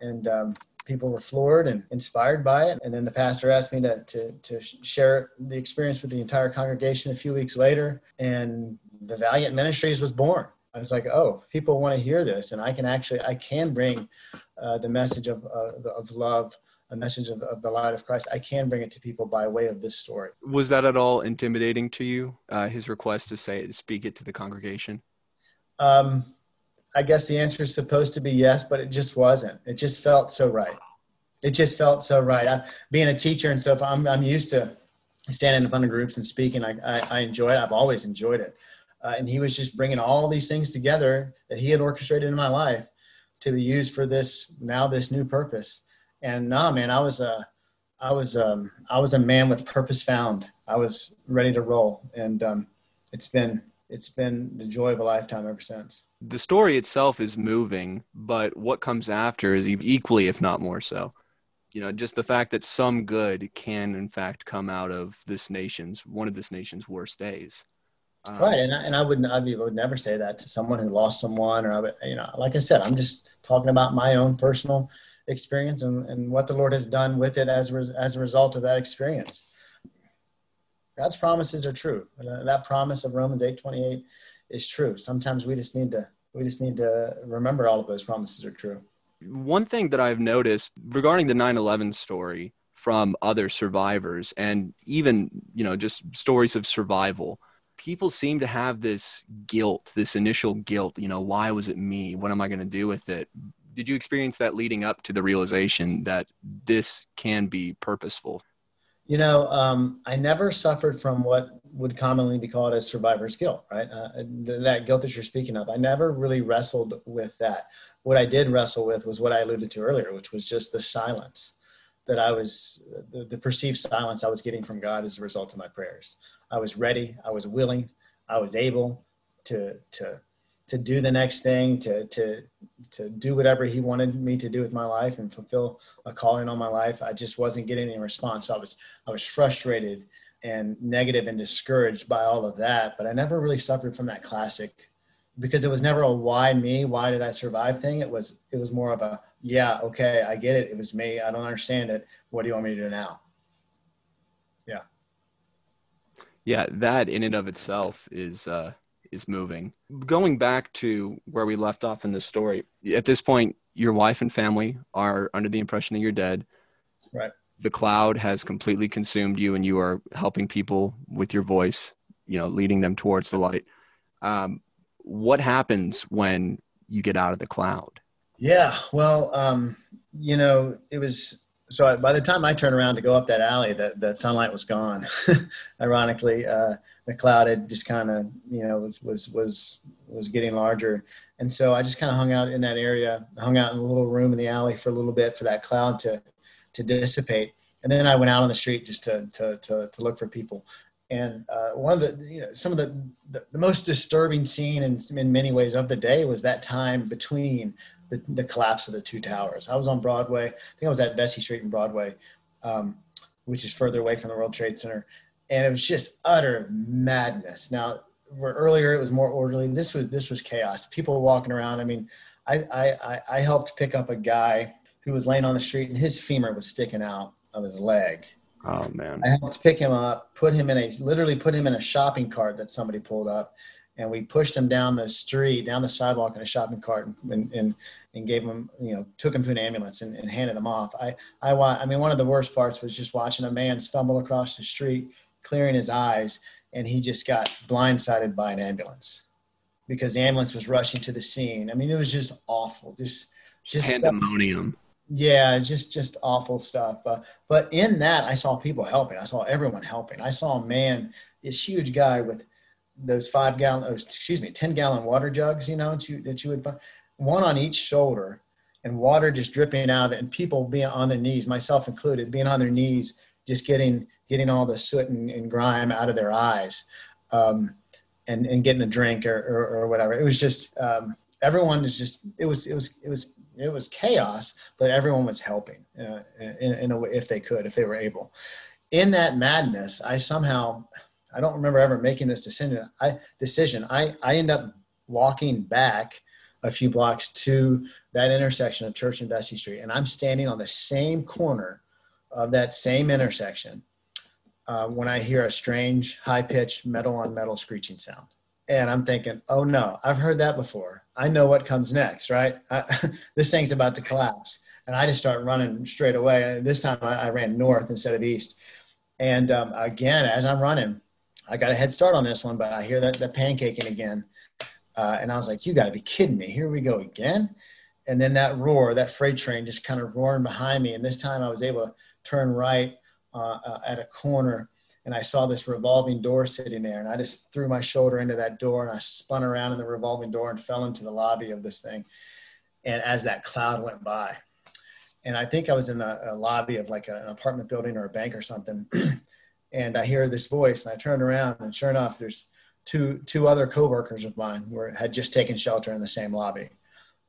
[SPEAKER 2] and um, people were floored and inspired by it. And then the pastor asked me to, to, to share the experience with the entire congregation a few weeks later, and the Valiant Ministries was born. I was like, oh, people want to hear this, and I can actually, I can bring uh, the message of, uh, of love, a message of, of, the light of Christ. I can bring it to people by way of this story.
[SPEAKER 1] Was that at all intimidating to you? Uh, his request to say, speak it to the congregation.
[SPEAKER 2] Um, I guess the answer is supposed to be yes, but it just wasn't. It just felt so right. It just felt so right. I, being a teacher and stuff, I'm, I'm used to standing in front of groups and speaking. I, I, I enjoy it. I've always enjoyed it. Uh, and he was just bringing all these things together that he had orchestrated in my life to be used for this now this new purpose. And nah, man, I was a, I was um, I was a man with purpose found. I was ready to roll, and um, it's been it's been the joy of a lifetime ever since.
[SPEAKER 1] The story itself is moving, but what comes after is equally, if not more so. You know, just the fact that some good can, in fact, come out of this nation's one of this nation's worst days.
[SPEAKER 2] Um, right, and I, and I wouldn't, I would never say that to someone who lost someone, or I would, you know, like I said, I'm just talking about my own personal experience and, and what the Lord has done with it as as a result of that experience. God's promises are true. Uh, that promise of Romans 8:28 is true. Sometimes we just need to we just need to remember all of those promises are true.
[SPEAKER 1] One thing that I've noticed regarding the 9/11 story from other survivors and even, you know, just stories of survival, people seem to have this guilt, this initial guilt, you know, why was it me? What am I going to do with it? Did you experience that leading up to the realization that this can be purposeful?
[SPEAKER 2] You know, um, I never suffered from what would commonly be called as survivor's guilt, right? Uh, that guilt that you're speaking of. I never really wrestled with that. What I did wrestle with was what I alluded to earlier, which was just the silence that I was, the, the perceived silence I was getting from God as a result of my prayers. I was ready, I was willing, I was able to, to to do the next thing, to to to do whatever he wanted me to do with my life and fulfill a calling on my life. I just wasn't getting any response. So I was I was frustrated and negative and discouraged by all of that. But I never really suffered from that classic because it was never a why me, why did I survive thing. It was it was more of a yeah, okay, I get it. It was me. I don't understand it. What do you want me to do now? Yeah.
[SPEAKER 1] Yeah, that in and of itself is uh is moving. Going back to where we left off in the story, at this point, your wife and family are under the impression that you're dead.
[SPEAKER 2] Right.
[SPEAKER 1] The cloud has completely consumed you, and you are helping people with your voice, you know, leading them towards the light. Um, what happens when you get out of the cloud?
[SPEAKER 2] Yeah, well, um, you know, it was so by the time I turned around to go up that alley, that, that sunlight was gone. Ironically, uh, the cloud had just kind of you know was was was was getting larger And so I just kind of hung out in that area, hung out in a little room in the alley for a little bit for that cloud to, to dissipate. And then I went out on the street just to, to, to, to look for people. And uh, one of the, you know, some of the, the, the, most disturbing scene in, in many ways of the day was that time between the, the collapse of the two towers. I was on Broadway. I think I was at Vesey Street in Broadway, um, which is further away from the World Trade Center. And it was just utter madness. Now, where earlier it was more orderly. This was this was chaos. People were walking around. I mean, I I I helped pick up a guy who was laying on the street and his femur was sticking out of his leg.
[SPEAKER 1] Oh man!
[SPEAKER 2] I helped pick him up, put him in a literally put him in a shopping cart that somebody pulled up, and we pushed him down the street, down the sidewalk in a shopping cart, and and, and gave him, you know, took him to an ambulance and, and handed him off. I I I mean, one of the worst parts was just watching a man stumble across the street, clearing his eyes, and he just got blindsided by an ambulance because the ambulance was rushing to the scene. I mean, it was just awful. Just just
[SPEAKER 1] pandemonium.
[SPEAKER 2] Yeah, just just awful stuff. Uh, but in that, I saw people helping. I saw everyone helping. I saw a man, this huge guy with those five gallon, oh, excuse me, ten gallon water jugs. You know that you that you would find one on each shoulder, and water just dripping out of it, and people being on their knees, myself included, being on their knees, just getting getting all the soot and, and grime out of their eyes, um, and and getting a drink or or, or whatever. It was just um, everyone is just it was it was it was it was chaos, but everyone was helping uh, in, in a way if they could, if they were able. In that madness, I somehow, I don't remember ever making this decision. I decision. I I end up walking back a few blocks to that intersection of Church and Vesey Street, and I'm standing on the same corner of that same intersection uh, when I hear a strange, high pitched metal on metal screeching sound and I'm thinking, oh no, I've heard that before. I know what comes next, right? I, this thing's about to collapse. And I just start running straight away. This time I, I ran north instead of east. And um, again, as I'm running, I got a head start on this one, but I hear that the pancaking again. Uh, and I was like, you got to be kidding me. Here we go again. And then that roar, that freight train just kind of roaring behind me. And this time I was able to turn right uh, uh, at a corner and I saw this revolving door sitting there, and I just threw my shoulder into that door, and I spun around in the revolving door and fell into the lobby of this thing. And as that cloud went by, and I think I was in a, a lobby of like a, an apartment building or a bank or something, and I hear this voice, and I turn around, and sure enough, there's two two other coworkers of mine who had just taken shelter in the same lobby.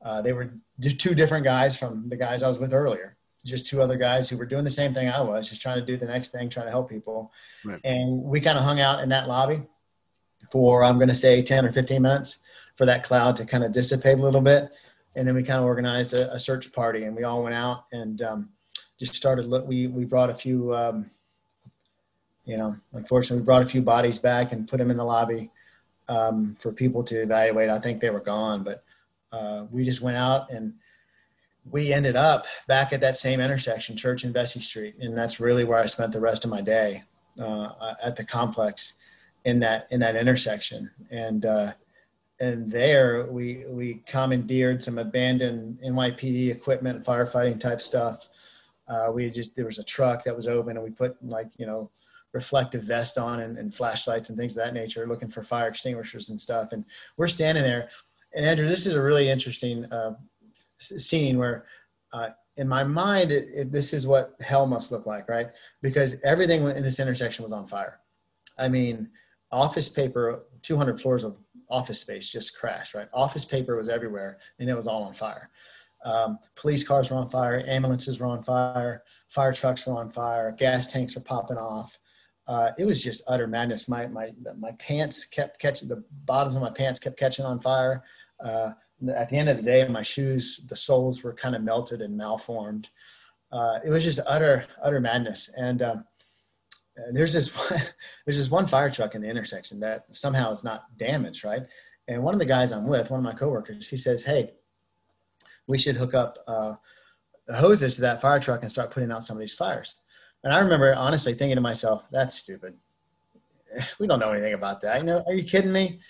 [SPEAKER 2] Uh, they were two different guys from the guys I was with earlier just two other guys who were doing the same thing I was, just trying to do the next thing, trying to help people. Right. And we kind of hung out in that lobby for, I'm going to say 10 or 15 minutes for that cloud to kind of dissipate a little bit. And then we kind of organized a, a search party and we all went out and um, just started, look, we, we brought a few, um, you know, unfortunately we brought a few bodies back and put them in the lobby um, for people to evaluate. I think they were gone, but uh, we just went out and, we ended up back at that same intersection, Church and Vesey Street, and that's really where I spent the rest of my day uh, at the complex in that in that intersection. And uh, and there we we commandeered some abandoned NYPD equipment, firefighting type stuff. Uh, we just there was a truck that was open, and we put like you know reflective vest on and, and flashlights and things of that nature, looking for fire extinguishers and stuff. And we're standing there. And Andrew, this is a really interesting uh, scene where uh, in my mind it, it, this is what hell must look like right? Because everything in this intersection was on fire. I mean office paper 200 floors of office space just crashed right? Office paper was everywhere and it was all on fire. Um, police cars were on fire ambulances were on fire fire trucks were on fire gas tanks were popping off. Uh, it was just utter madness. My, my, my pants kept catching the bottoms of my pants kept catching on fire. Uh, at the end of the day, my shoes, the soles were kind of melted and malformed. Uh, it was just utter, utter madness. And um, there's this one, there's this one fire truck in the intersection that somehow is not damaged, right? And one of the guys I'm with, one of my coworkers, he says, "Hey, we should hook up uh, hoses to that fire truck and start putting out some of these fires." And I remember honestly thinking to myself, "That's stupid. We don't know anything about that. You know, are you kidding me?"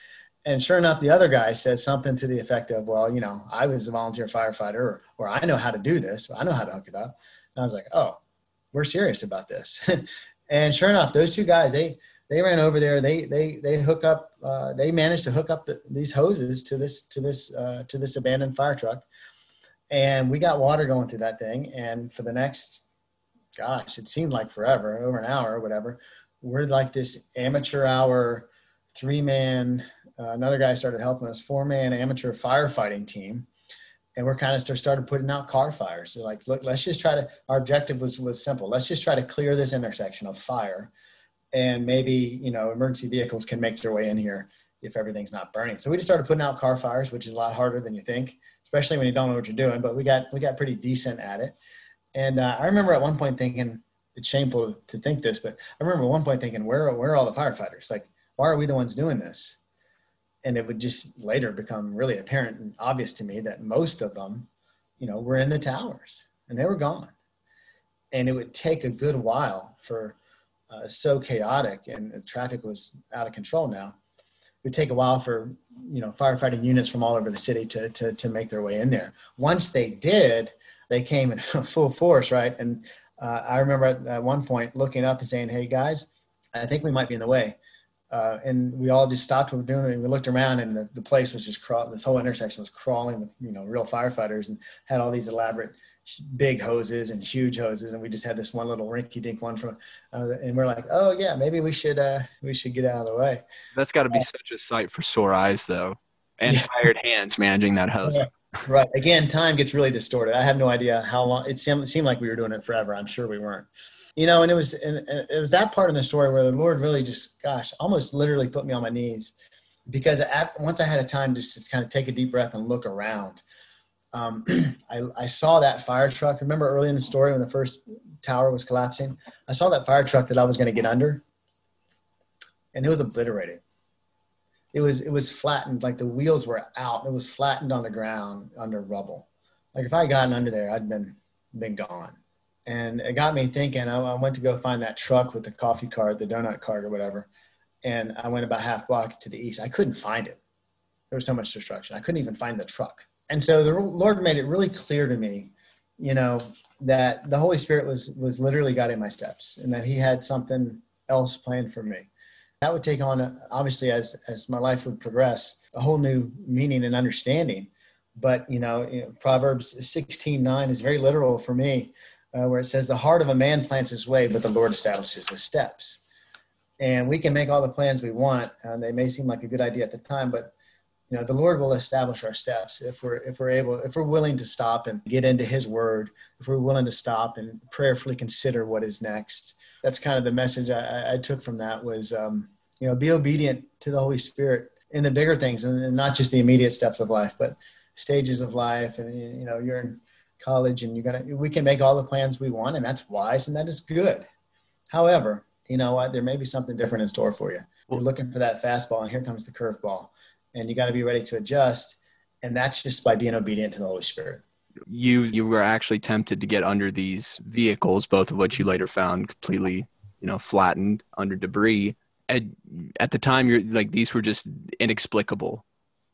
[SPEAKER 2] And sure enough, the other guy says something to the effect of, well, you know, I was a volunteer firefighter or, or I know how to do this. I know how to hook it up. And I was like, oh, we're serious about this. and sure enough, those two guys, they, they ran over there. They they they hook up. Uh, they managed to hook up the, these hoses to this to this uh, to this abandoned fire truck, and we got water going through that thing. And for the next, gosh, it seemed like forever, over an hour or whatever. We're like this amateur hour, three man. Uh, another guy started helping us, four man amateur firefighting team and we're kind of started putting out car fires. So like, look, let's just try to. Our objective was was simple. Let's just try to clear this intersection of fire, and maybe you know emergency vehicles can make their way in here if everything's not burning. So we just started putting out car fires, which is a lot harder than you think, especially when you don't know what you're doing. But we got we got pretty decent at it. And uh, I remember at one point thinking, it's shameful to think this, but I remember at one point thinking, where where are all the firefighters? Like, why are we the ones doing this? And it would just later become really apparent and obvious to me that most of them, you know, were in the towers and they were gone. And it would take a good while for uh, so chaotic and the traffic was out of control now. It would take a while for you know firefighting units from all over the city to to to make their way in there. Once they did, they came in full force, right? And uh, I remember at, at one point looking up and saying, "Hey guys, I think we might be in the way." Uh, and we all just stopped what we were doing and we looked around and the, the place was just crawling. This whole intersection was crawling with, you know, real firefighters and had all these elaborate big hoses and huge hoses. And we just had this one little rinky dink one from, uh, and we're like, oh yeah, maybe we should, uh, we should get out of the way.
[SPEAKER 1] That's gotta be such a sight for sore eyes though. And yeah. tired hands managing that hose.
[SPEAKER 2] Yeah. Right. Again, time gets really distorted. I have no idea how long it seemed, it seemed like we were doing it forever. I'm sure we weren't you know, and it was and it was that part of the story where the Lord really just, gosh, almost literally put me on my knees because at, once I had a time just to kind of take a deep breath and look around, um, I, I saw that fire truck. Remember early in the story when the first tower was collapsing, I saw that fire truck that I was going to get under, and it was obliterated. It was it was flattened, like the wheels were out. It was flattened on the ground under rubble. Like if I had gotten under there, I'd been been gone and it got me thinking. I, I, went to go find that truck with the coffee cart, the donut cart, or whatever, and I went about half block to the east. I couldn't find it. There was so much destruction. I couldn't even find the truck. And so the Lord made it really clear to me, you know, that the Holy Spirit was was literally guiding my steps, and that He had something else planned for me. That would take on, obviously, as as my life would progress, a whole new meaning and understanding. But you know, you know Proverbs sixteen nine is very literal for me uh, where it says, The heart of a man plans his way, but the Lord establishes his steps. And we can make all the plans we want, and they may seem like a good idea at the time, but you know the lord will establish our steps if we're if we're able if we're willing to stop and get into his word if we're willing to stop and prayerfully consider what is next that's kind of the message i, I took from that was um, you know be obedient to the holy spirit in the bigger things and, and not just the immediate steps of life but stages of life and you know you're in college and you're gonna we can make all the plans we want and that's wise and that is good. However you know what? There may be something different in store for you. You're looking for that fastball and here comes the curveball and you got to be ready to adjust and that's just by being obedient to the holy spirit.
[SPEAKER 1] You you were actually tempted to get under these vehicles both of which you later found completely you know flattened under debris. At, at the time you're like these were just inexplicable.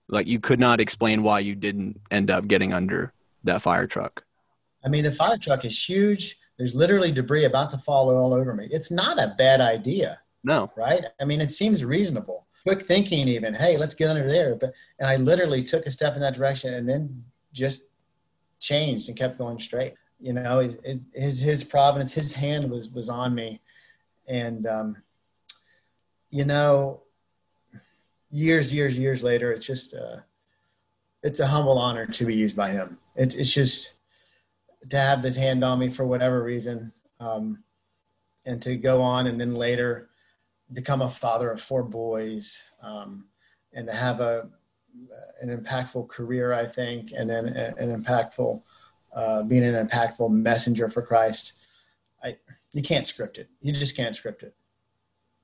[SPEAKER 1] Like you could not explain why you didn't end up getting under that fire truck?
[SPEAKER 2] I mean, the fire truck is huge. There's literally debris about to fall all over me. It's not a bad idea.
[SPEAKER 1] No.
[SPEAKER 2] Right? I mean, it seems reasonable. Quick thinking, even, hey, let's get under there. But and I literally took a step in that direction and then just changed and kept going straight. You know, his his, his providence, his hand was was on me, and um, you know, years, years, years later, it's just uh, it's a humble honor to be used by him it's it's just to have this hand on me for whatever reason, um, and to go on and then later become a father of four boys, um, and to have a an impactful career, I think, and then an impactful uh, being an impactful messenger for Christ. I you can't script it. You just can't script it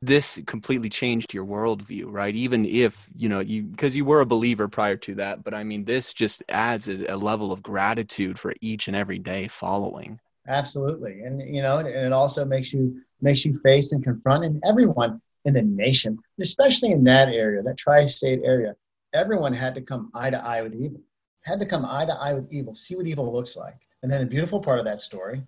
[SPEAKER 1] this completely changed your worldview, right? Even if, you know, you, because you were a believer prior to that, but I mean, this just adds a, a, level of gratitude for each and every day following.
[SPEAKER 2] Absolutely. And, you know, and it also makes you, makes you face and confront and everyone in the nation, especially in that area, that tri-state area, everyone had to come eye to eye with evil, had to come eye to eye with evil, see what evil looks like. And then the beautiful part of that story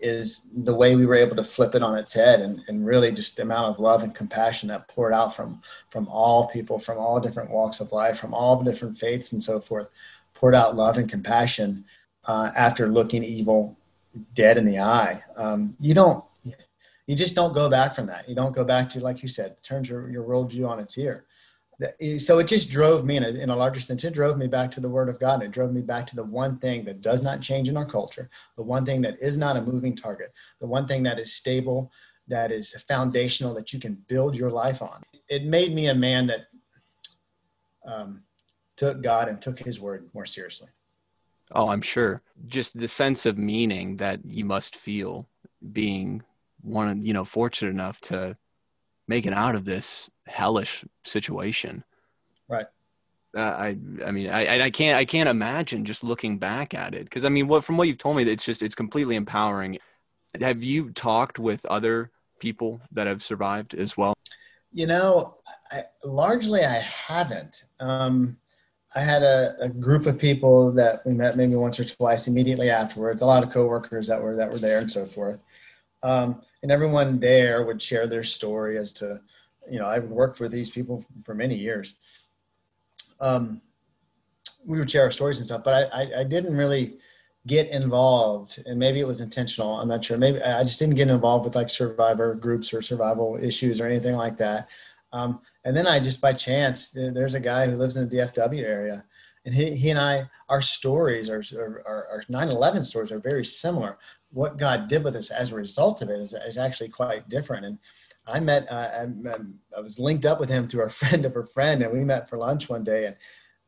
[SPEAKER 2] is the way we were able to flip it on its head and, and really just the amount of love and compassion that poured out from from all people from all different walks of life from all the different faiths and so forth poured out love and compassion uh, after looking evil dead in the eye. Um, you don't you just don't go back from that. You don't go back to like you said turns your, your worldview on its ear so it just drove me in a, in a larger sense. It drove me back to the word of god and it drove me back to the one thing that does not change in our culture the one thing that is not a moving target the one thing that is stable that is foundational that you can build your life on. It made me a man that um, took god and took his word more seriously.
[SPEAKER 1] Oh i'm sure. Just the sense of meaning that you must feel being one you know fortunate enough to make it out of this hellish situation.
[SPEAKER 2] Right.
[SPEAKER 1] Uh, I I mean I I can't I can't imagine just looking back at it because I mean what from what you've told me it's just it's completely empowering. Have you talked with other people that have survived as well?
[SPEAKER 2] You know, I, largely I haven't. Um, I had a, a, group of people that we met maybe once or twice immediately afterwards. A lot of coworkers that were that were there and so forth. Um, and everyone there would share their story as to you know, I've worked for these people for many years. Um, we would share our stories and stuff, but I, I, I, didn't really get involved, and maybe it was intentional. I'm not sure. Maybe I just didn't get involved with like survivor groups or survival issues or anything like that. Um, and then I just by chance, there's a guy who lives in the DFW area, and he, he and I, our stories, our, our, our 9/11 stories are very similar. What God did with us as a result of it is, is actually quite different. And I met, uh, I, I, was linked up with him through a friend of a friend, and we met for lunch one day. And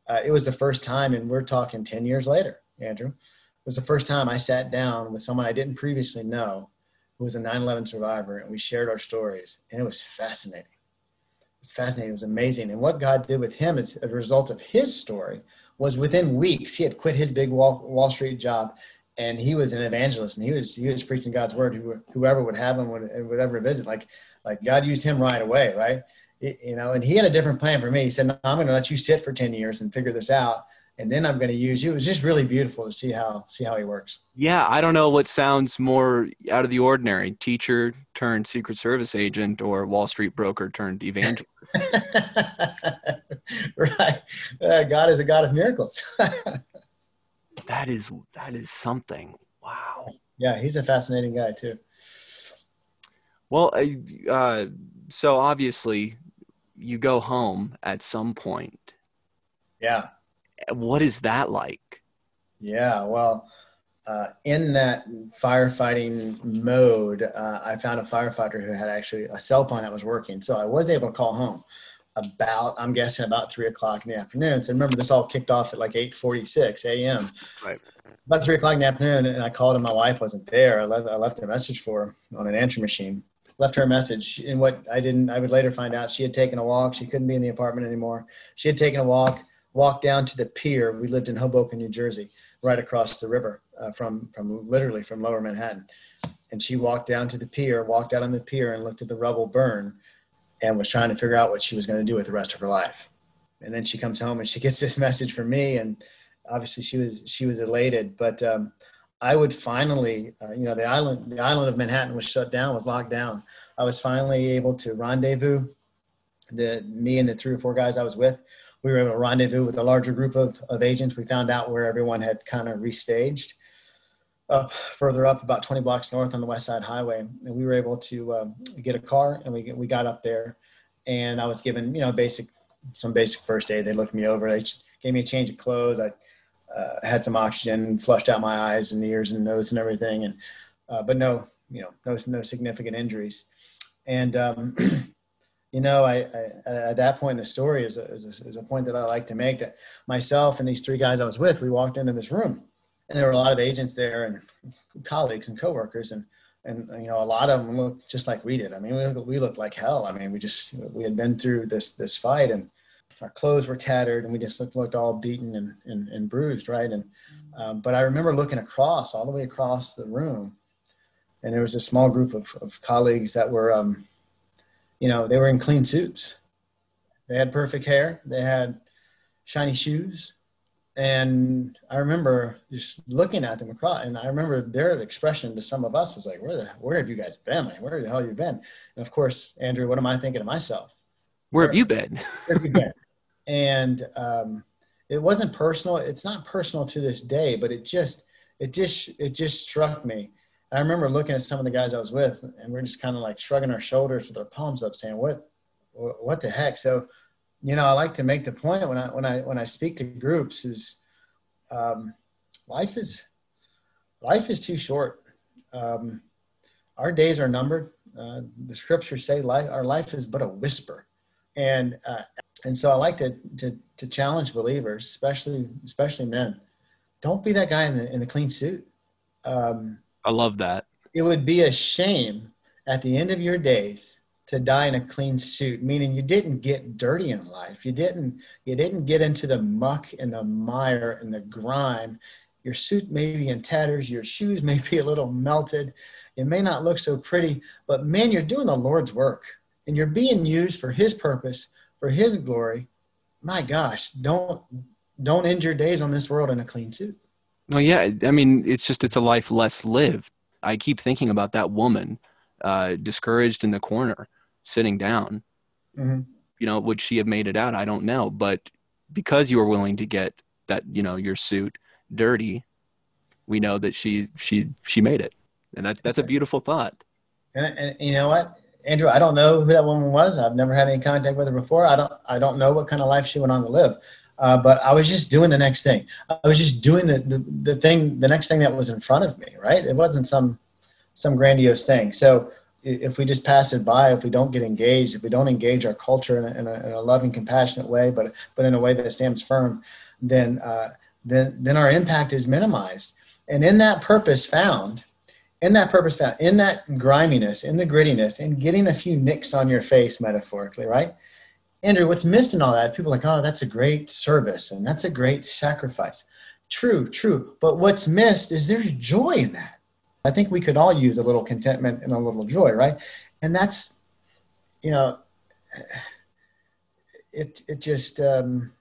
[SPEAKER 2] uh, it was the first time, and we're talking 10 years later, Andrew. It was the first time I sat down with someone I didn't previously know who was a 9 11 survivor, and we shared our stories. And it was fascinating. It's fascinating. It was amazing. And what God did with him as a result of his story was within weeks, he had quit his big Wall, Wall Street job and he was an evangelist and he was he was preaching God's word. Whoever would have him would, would ever visit. Like like God used him right away, right? It, you know, and he had a different plan for me. He said, no, I'm going to let you sit for 10 years and figure this out. And then I'm going to use you. It was just really beautiful to see how, see how he works.
[SPEAKER 1] Yeah. I don't know what sounds more out of the ordinary teacher turned secret service agent or Wall Street broker turned evangelist.
[SPEAKER 2] right. Uh, God is a God of miracles.
[SPEAKER 1] that is, that is something. Wow.
[SPEAKER 2] Yeah. He's a fascinating guy too.
[SPEAKER 1] Well, uh, so obviously you go home at some point.
[SPEAKER 2] Yeah.
[SPEAKER 1] What is that like?
[SPEAKER 2] Yeah, well, uh, in that firefighting mode, uh, I found a firefighter who had actually a cell phone that was working. So I was able to call home about, I'm guessing about three o'clock in the afternoon. So remember this all kicked off at like 846 a.m.
[SPEAKER 1] Right.
[SPEAKER 2] About three o'clock in the afternoon. And I called and my wife wasn't there. I left, I left a message for her on an answer machine left her a message. And what i didn't i would later find out she had taken a walk. She couldn't be in the apartment anymore. She had taken a walk walked down to the pier. We lived in hoboken new jersey right across the river uh, from from literally from lower manhattan. And she walked down to the pier walked out on the pier and looked at the rubble burn and was trying to figure out what she was going to do with the rest of her life. And then she comes home and she gets this message from me. And obviously she was she was elated. But um, I would finally, uh, you know, the island, the island of Manhattan was shut down, was locked down. I was finally able to rendezvous. The me and the three or four guys I was with, we were able to rendezvous with a larger group of, of agents. We found out where everyone had kind of restaged up further up, about 20 blocks north on the West Side Highway, and we were able to um, get a car and we we got up there, and I was given you know basic some basic first aid. They looked me over. They gave me a change of clothes. I uh, had some oxygen, flushed out my eyes and ears and nose and everything, and uh, but no, you know, no no significant injuries. And um, you know, I, I, at that point in the story is a, is a, is a point that I like to make that myself and these three guys I was with, we walked into this room, and there were a lot of agents there and colleagues and coworkers and and you know a lot of them looked just like we did. I mean, we we looked like hell. I mean, we just we had been through this this fight and our clothes were tattered and we just looked, looked all beaten and, and, and bruised, right? And um, but I remember looking across, all the way across the room, and there was a small group of, of colleagues that were, um, you know, they were in clean suits. They had perfect hair. They had shiny shoes. and I remember just looking at them across, and I remember their expression to some of us was like, "Where the where have you guys been? Like, where the hell have you been?" And of course, Andrew, what am I thinking to myself?
[SPEAKER 1] Where, where have you been?
[SPEAKER 2] where have you been? And um, it wasn't personal. It's not personal to this day, but it just it just it just struck me. I remember looking at some of the guys I was with, and we're just kind of like shrugging our shoulders with our palms up, saying, "What, what the heck?" So you know, I like to make the point when I when I when I speak to groups is um, life is life is too short. Um, our days are numbered. Uh, the scriptures say life, our life is but a whisper, and uh, and so I like to, to to challenge believers, especially especially men. Don't be that guy in the in the clean suit.
[SPEAKER 1] Um, I love that.
[SPEAKER 2] It would be a shame at the end of your days to die in a clean suit meaning you didn't get dirty in life you didn't you didn't get into the muck and the mire and the grime your suit may be in tatters your shoes may be a little melted it may not look so pretty but man you're doing the lord's work and you're being used for his purpose for his glory my gosh don't don't end your days on this world in a clean suit
[SPEAKER 1] well yeah i mean it's just it's a life less lived i keep thinking about that woman uh, discouraged in the corner sitting down. Mm-hmm. You know, would she have made it out? I don't know. But because you were willing to get that, you know, your suit dirty, we know that she she she made it, and that's that's a beautiful thought.
[SPEAKER 2] And, and you know what, Andrew, I don't know who that woman was. I've never had any contact with her before. I don't I don't know what kind of life she went on to live. Uh, but I was just doing the next thing. I was just doing the, the, the thing, the next thing that was in front of me, right? It wasn't some some grandiose thing. So if we just pass it by, if we don't get engaged, if we don't engage our culture in a, in a, in a loving, compassionate way, but but in a way that stands firm, then uh, then then our impact is minimized. And in that purpose found, in that purpose found, in that griminess, in the grittiness, in getting a few nicks on your face, metaphorically, right? Andrew, what's missed in all that? People like, oh, that's a great service and that's a great sacrifice. True, true. But what's missed is there's joy in that I think we could all use a little contentment and a little joy, right? And that's, you know, it it just um,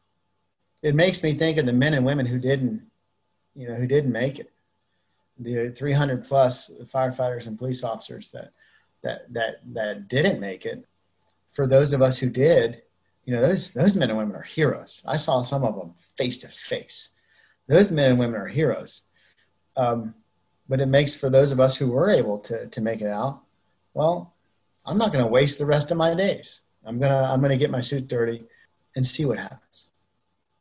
[SPEAKER 2] it makes me think of the men and women who didn't, you know, who didn't make it. The 300 plus firefighters and police officers that that that that didn't make it. For those of us who did, you know, those those men and women are heroes. I saw some of them face to face. Those men and women are heroes. Um, but it makes for those of us who were able to to make it out well i'm not going to waste the rest of my days i'm going to i'm going to get my suit dirty and see what happens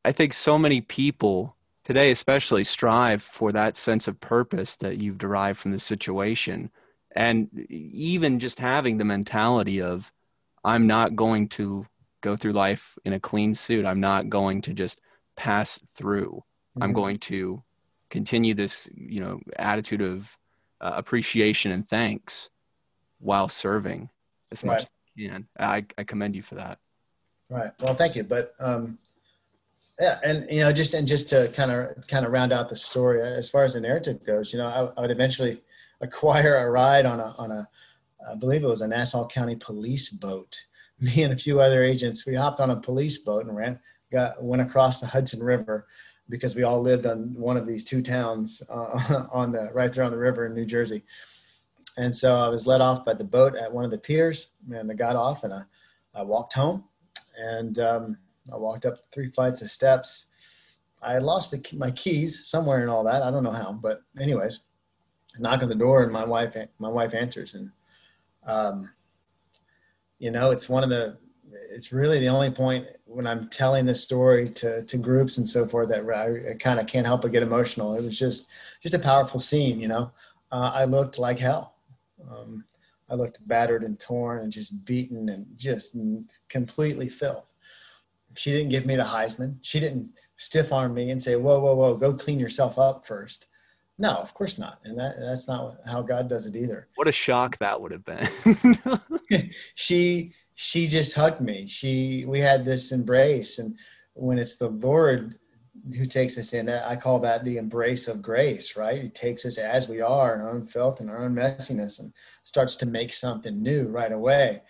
[SPEAKER 1] i think so many people today especially strive for that sense of purpose that you've derived from the situation and even just having the mentality of i'm not going to go through life in a clean suit i'm not going to just pass through mm-hmm. i'm going to continue this you know attitude of uh, appreciation and thanks while serving as much right. as you can. I, I commend you for that.
[SPEAKER 2] Right. Well, thank you. But um, yeah, and you know, just and just to kind of kind of round out the story as far as the narrative goes, you know, I, I would eventually acquire a ride on a on a I believe it was a Nassau County police boat. Me and a few other agents, we hopped on a police boat and ran, got went across the Hudson River because we all lived on one of these two towns uh, on the right there on the river in New Jersey. And so I was let off by the boat at one of the piers, and I got off and I, I walked home, and um, I walked up three flights of steps. I lost the, my keys somewhere and all that. I don't know how, but anyways, I knock on the door and my wife my wife answers, and um, you know it's one of the it's really the only point when I'm telling this story to, to groups and so forth that I, I kind of can't help but get emotional. It was just just a powerful scene, you know. Uh, I looked like hell. Um, I looked battered and torn and just beaten and just completely filled. She didn't give me the Heisman. She didn't stiff arm me and say, "Whoa, whoa, whoa, go clean yourself up first. No, of course not, and that that's not how God does it either.
[SPEAKER 1] What a shock that would have been.
[SPEAKER 2] she she just hugged me. She we had this embrace, and when it's the Lord who takes us in, I call that the embrace of grace. Right? He takes us as we are in our own filth and our own messiness, and starts to make something new right away.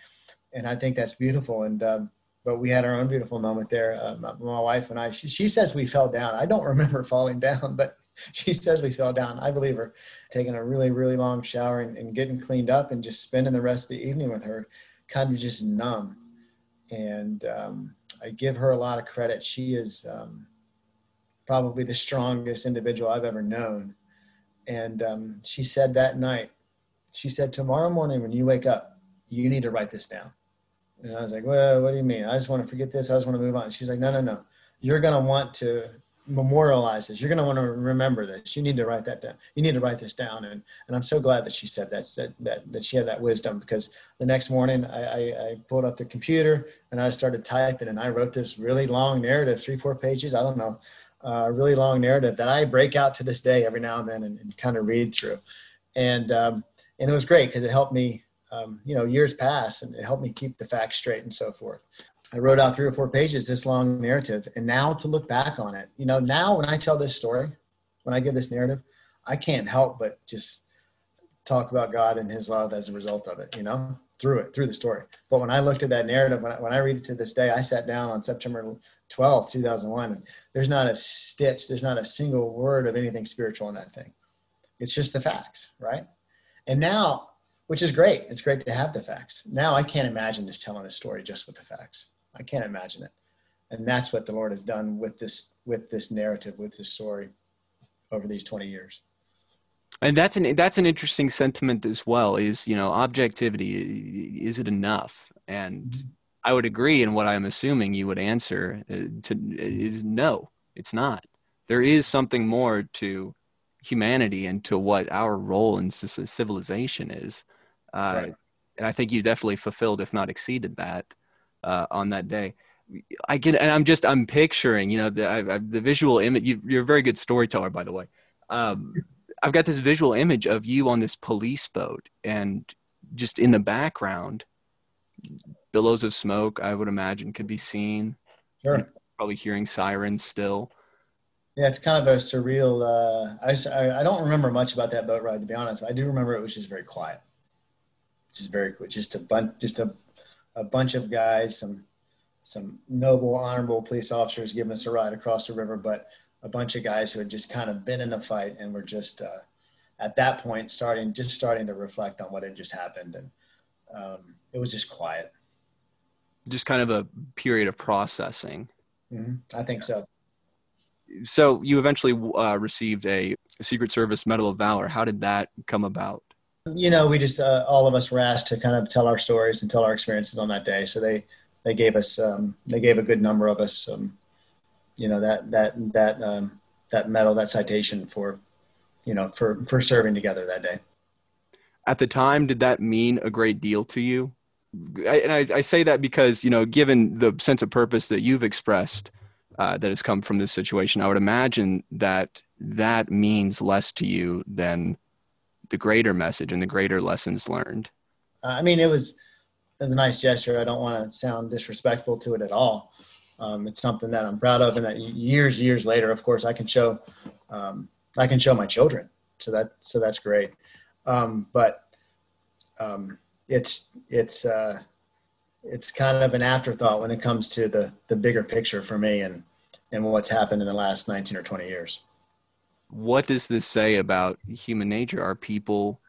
[SPEAKER 2] And I think that's beautiful. And um, but we had our own beautiful moment there. Uh, my, my, wife and I. She, she says we fell down. I don't remember falling down, but she says we fell down. I believe her. Taking a really really long shower and, and getting cleaned up and just spending the rest of the evening with her, kind of just numb. And um, I give her a lot of credit. She is um, probably the strongest individual I've ever known. And um, she said that night, she said, Tomorrow morning when you wake up, you need to write this down. And I was like, Well, what do you mean? I just want to forget this. I just want to move on. She's like, No, no, no. You're going to want to memorialize this. You're going to want to remember this. You need to write that down. You need to write this down. And, and I'm so glad that she said that, that, that, that she had that wisdom because the next morning I, I, I pulled up the computer and I started typing and I wrote this really long narrative, three, four pages. I don't know, uh, a really long narrative that I break out to this day every now and then and, and kind of read through. And, um, and it was great because it helped me, um, you know, years pass and it helped me keep the facts straight and so forth. I wrote out three or four pages this long narrative, and now to look back on it, you know, now when I tell this story, when I give this narrative, I can't help but just talk about God and His love as a result of it, you know, through it, through the story. But when I looked at that narrative, when I, when I read it to this day, I sat down on September 12, 2001, and there's not a stitch, there's not a single word of anything spiritual in that thing. It's just the facts, right? And now, which is great, it's great to have the facts. Now I can't imagine just telling a story just with the facts. I can't imagine it. And that's what the Lord has done with this with this narrative, with this story over these 20 years.
[SPEAKER 1] And that's an that's an interesting sentiment as well. Is you know objectivity is it enough? And mm-hmm. I would agree, and what I'm assuming you would answer uh, to is no, it's not. There is something more to humanity and to what our role in civilization is. Uh, right. And I think you definitely fulfilled, if not exceeded that uh, on that day. I get, and I'm just, I'm picturing, you know, the, I, I, the visual image. You, are a very good storyteller, by the way. Um, I've got this visual image of you on this police boat, and just in the background, billows of smoke. I would imagine could be seen.
[SPEAKER 2] Sure.
[SPEAKER 1] Probably hearing sirens still.
[SPEAKER 2] Yeah, it's kind of a surreal. Uh, I, I don't remember much about that boat ride, to be honest. But I do remember it was just very quiet. Just very, just a bunch, just a a bunch of guys, some some noble, honorable police officers giving us a ride across the river, but a bunch of guys who had just kind of been in the fight and were just uh, at that point starting just starting to reflect on what had just happened, and um, it was just quiet.
[SPEAKER 1] Just kind of a period of processing.
[SPEAKER 2] Mm-hmm. I think so.
[SPEAKER 1] So you eventually uh, received a Secret Service Medal of Valor. How did that come about?
[SPEAKER 2] You know, we just uh, all of us were asked to kind of tell our stories and tell our experiences on that day. So they they gave us um, they gave a good number of us, um, you know, that that that um, that medal, that citation for, you know, for for serving together that day.
[SPEAKER 1] At the time, did that mean a great deal to you? I, and I, I say that because you know, given the sense of purpose that you've expressed. Uh, that has come from this situation, I would imagine that that means less to you than the greater message and the greater lessons learned?
[SPEAKER 2] Uh, I mean, it was it was a nice gesture. I don't want to sound disrespectful to it at all. Um, it's something that I'm proud of, and that years, years later, of course, I can show um, I can show my children. So that so that's great. Um, but um, it's it's uh, it's kind of an afterthought when it comes to the the bigger picture for me and and what's happened in the last 19 or 20 years
[SPEAKER 1] what does this say about human nature? Are people,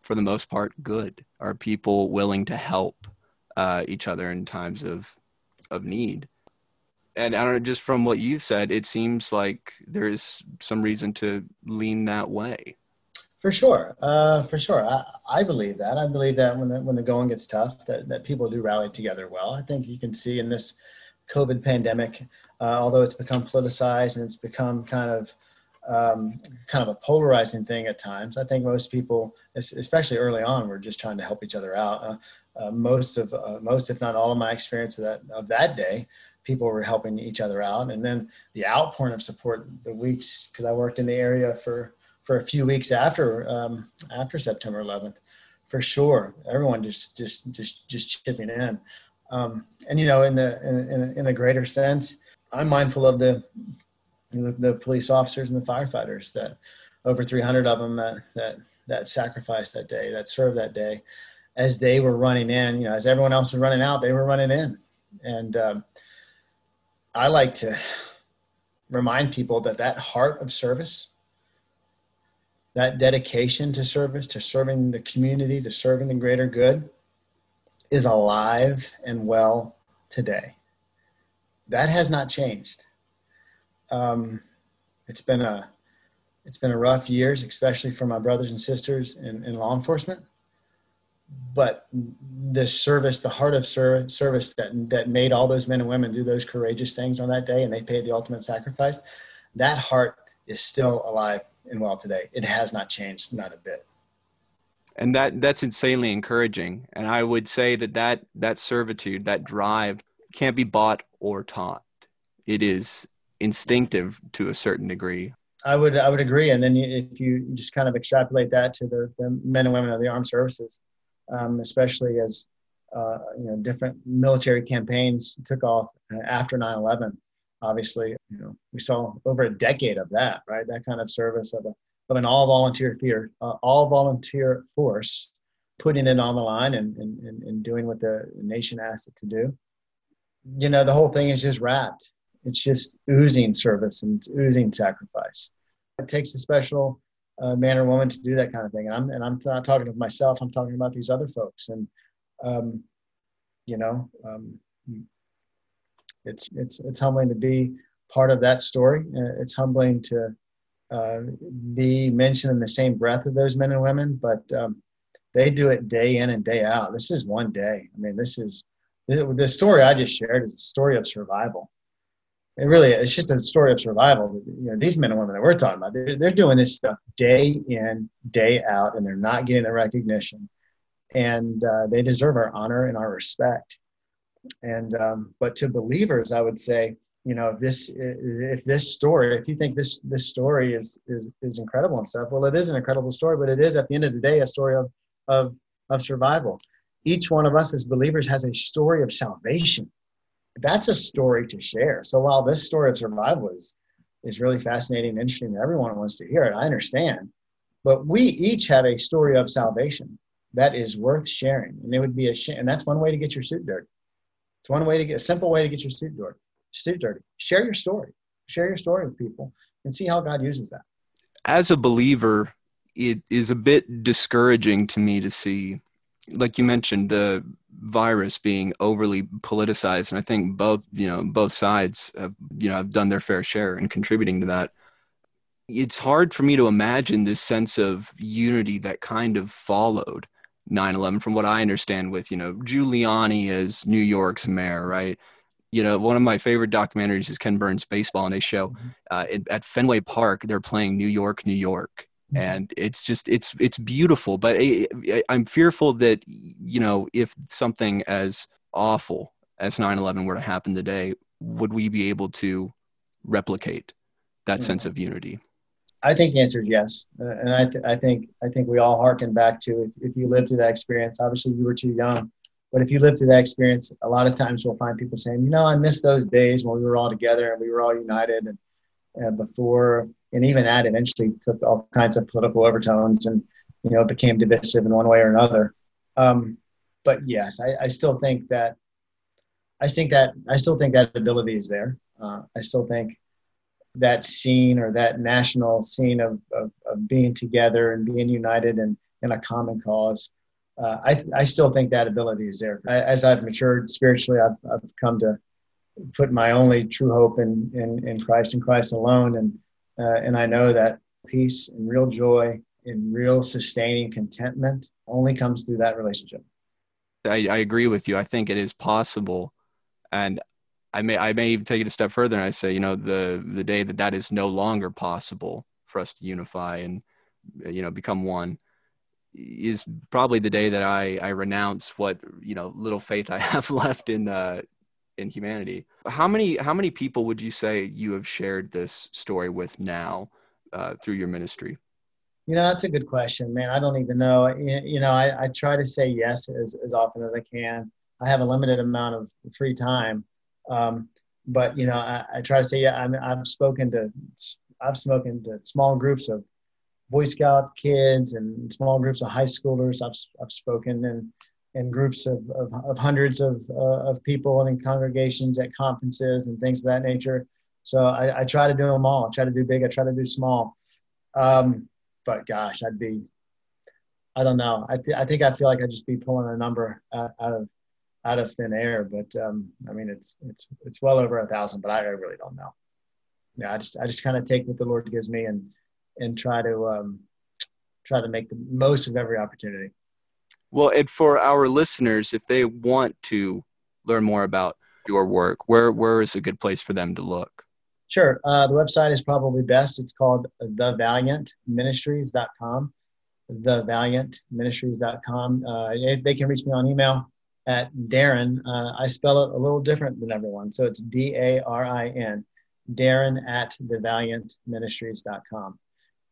[SPEAKER 1] for the most part, good? Are people willing to help uh, each other in times of of need? And I don't know, just from what you've said, it seems like there is some reason to lean that way.
[SPEAKER 2] For sure, uh, for sure. I, I believe that. I believe that when the, when the going gets tough, that, that people do rally together well. I think you can see in this COVID pandemic, uh, although it's become politicized and it's become kind of um, kind of a polarizing thing at times. I think most people, especially early on, were just trying to help each other out. Uh, uh, most of uh, most, if not all, of my experience of that of that day, people were helping each other out, and then the outpouring of support the weeks because I worked in the area for for a few weeks after um, after September 11th, for sure. Everyone just just just just chipping in, um, and you know, in the in, in, in a greater sense, I'm mindful of the the, the police officers and the firefighters that over 300 of them that, that, that sacrificed that day, that served that day as they were running in, you know, as everyone else was running out, they were running in And um, I like to remind people that that heart of service, that dedication to service, to serving the community, to serving the greater good, is alive and well today. That has not changed. Um, it's been a it's been a rough years, especially for my brothers and sisters in, in law enforcement. But this service, the heart of service, service that that made all those men and women do those courageous things on that day, and they paid the ultimate sacrifice. That heart is still alive and well today. It has not changed, not a bit.
[SPEAKER 1] And that that's insanely encouraging. And I would say that that that servitude, that drive, can't be bought or taught. It is instinctive to a certain degree.
[SPEAKER 2] I would I would agree. And then if you just kind of extrapolate that to the, the men and women of the armed services, um, especially as uh, you know different military campaigns took off after 9/11. Obviously, you know we saw over a decade of that, right? That kind of service of a of an all volunteer fear, uh, all volunteer force, putting it on the line and, and, and doing what the nation asked it to do. You know, the whole thing is just wrapped it's just oozing service and it's oozing sacrifice. It takes a special uh, man or woman to do that kind of thing. And I'm, and I'm not talking of myself, I'm talking about these other folks. And, um, you know, um, it's, it's, it's humbling to be part of that story. Uh, it's humbling to uh, be mentioned in the same breath of those men and women, but um, they do it day in and day out. This is one day. I mean, this is, the story I just shared is a story of survival it really it's just a story of survival. You know, these men and women that we're talking about, they're, they're doing this stuff day in, day out, and they're not getting the recognition, and uh, they deserve our honor and our respect. And um, but to believers, I would say, you know, if this if this story, if you think this this story is is is incredible and stuff, well, it is an incredible story, but it is at the end of the day a story of of of survival. Each one of us as believers has a story of salvation that's a story to share. So while this story of survival is is really fascinating and interesting, everyone wants to hear it. I understand, but we each have a story of salvation that is worth sharing, and it would be a. And that's one way to get your suit dirty. It's one way to get a simple way to get your suit dirty. Suit dirty. Share your story. Share your story with people and see how God uses that.
[SPEAKER 1] As a believer, it is a bit discouraging to me to see like you mentioned the virus being overly politicized and i think both you know both sides have you know have done their fair share in contributing to that it's hard for me to imagine this sense of unity that kind of followed 9-11 from what i understand with you know giuliani as new york's mayor right you know one of my favorite documentaries is ken burns baseball and they show mm-hmm. uh, it, at fenway park they're playing new york new york. And it's just it's it's beautiful but I, i'm fearful that you know if something as awful as 9-11 were to happen today would we be able to replicate that mm-hmm. sense of unity
[SPEAKER 2] i think the answer is yes uh, and I, th- I think i think we all harken back to if, if you lived through that experience obviously you were too young but if you lived through that experience a lot of times we'll find people saying you know i miss those days when we were all together and we were all united and, and before and even that eventually took all kinds of political overtones and you know became divisive in one way or another. Um, but yes, I, I, still think that I think that I still think that ability is there. Uh, I still think that scene or that national scene of, of, of being together and being united and in a common cause. Uh, I, I still think that ability is there. I, as I've matured spiritually, I've, I've come to put my only true hope in, in, in Christ and Christ alone. And uh, and I know that peace and real joy and real sustaining contentment only comes through that relationship.
[SPEAKER 1] I, I agree with you. I think it is possible. And I may, I may even take it a step further and I say, you know, the, the day that that is no longer possible for us to unify and, you know, become one is probably the day that I, I renounce what, you know, little faith I have left in, uh, in humanity. How many how many people would you say you have shared this story with now uh, through your ministry?
[SPEAKER 2] You know, that's a good question, man. I don't even know. You know, I, I try to say yes as, as often as I can. I have a limited amount of free time, um, but you know, I, I, try to say yeah. I I've spoken to I've spoken to small groups of Boy Scout kids and small groups of high schoolers. I've I've spoken and in groups of, of, of hundreds of, uh, of people and in congregations at conferences and things of that nature. So I, I, try to do them all. I try to do big. I try to do small. Um, but gosh, I'd be, I don't know. I, th- I think I feel like I'd just be pulling a number out, out of, out of thin air. But um, I mean, it's, it's, it's well over a thousand, but I really don't know. Yeah. I just, I just kind of take what the Lord gives me and, and try to, um, try to make the most of every opportunity.
[SPEAKER 1] Well, and for our listeners, if they want to learn more about your work, where where is a good place for them to look?
[SPEAKER 2] Sure. Uh, the website is probably best. It's called thevaliantministries.com. Thevaliantministries.com. Uh, they can reach me on email at Darin. Uh, I spell it a little different than everyone. So it's D A R I N, Darin at thevaliantministries.com.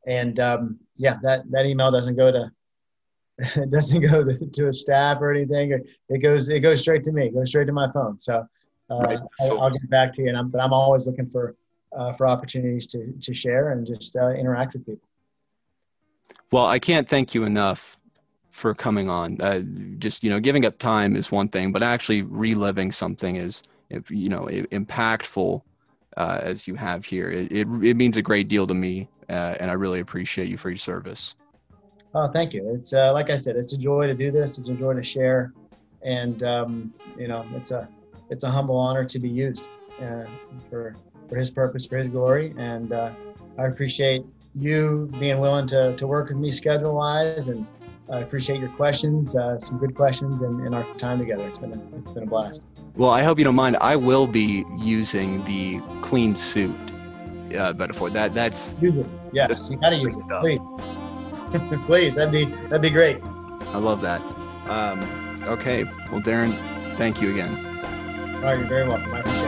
[SPEAKER 2] And um, yeah, that, that email doesn't go to it doesn't go to, a staff or anything. It goes it goes straight to me. It goes straight to my phone. So, uh, right. so I'll, I'll, get back to you. And I'm, but I'm always looking for uh, for opportunities to to share and just uh, interact with people.
[SPEAKER 1] Well, I can't thank you enough for coming on. Uh, just you know, giving up time is one thing, but actually reliving something is you know impactful uh, as you have here. It, it, it means a great deal to me, uh, and I really appreciate you for your service.
[SPEAKER 2] Oh, thank you. It's uh, like I said, it's a joy to do this. It's a joy to share, and um, you know, it's a it's a humble honor to be used uh, for for His purpose, for His glory, and uh, I appreciate you being willing to to work with me schedule wise, and I appreciate your questions, uh, some good questions, and, and our time together. It's been a, it's been a blast.
[SPEAKER 1] Well, I hope you don't mind. I will be using the clean suit uh, metaphor. That that's
[SPEAKER 2] use it. Yes, you got to use it. Please. Please, that'd be that'd be great.
[SPEAKER 1] I love that. Um, okay, well, Darin, thank you again.
[SPEAKER 2] All right, you're very welcome.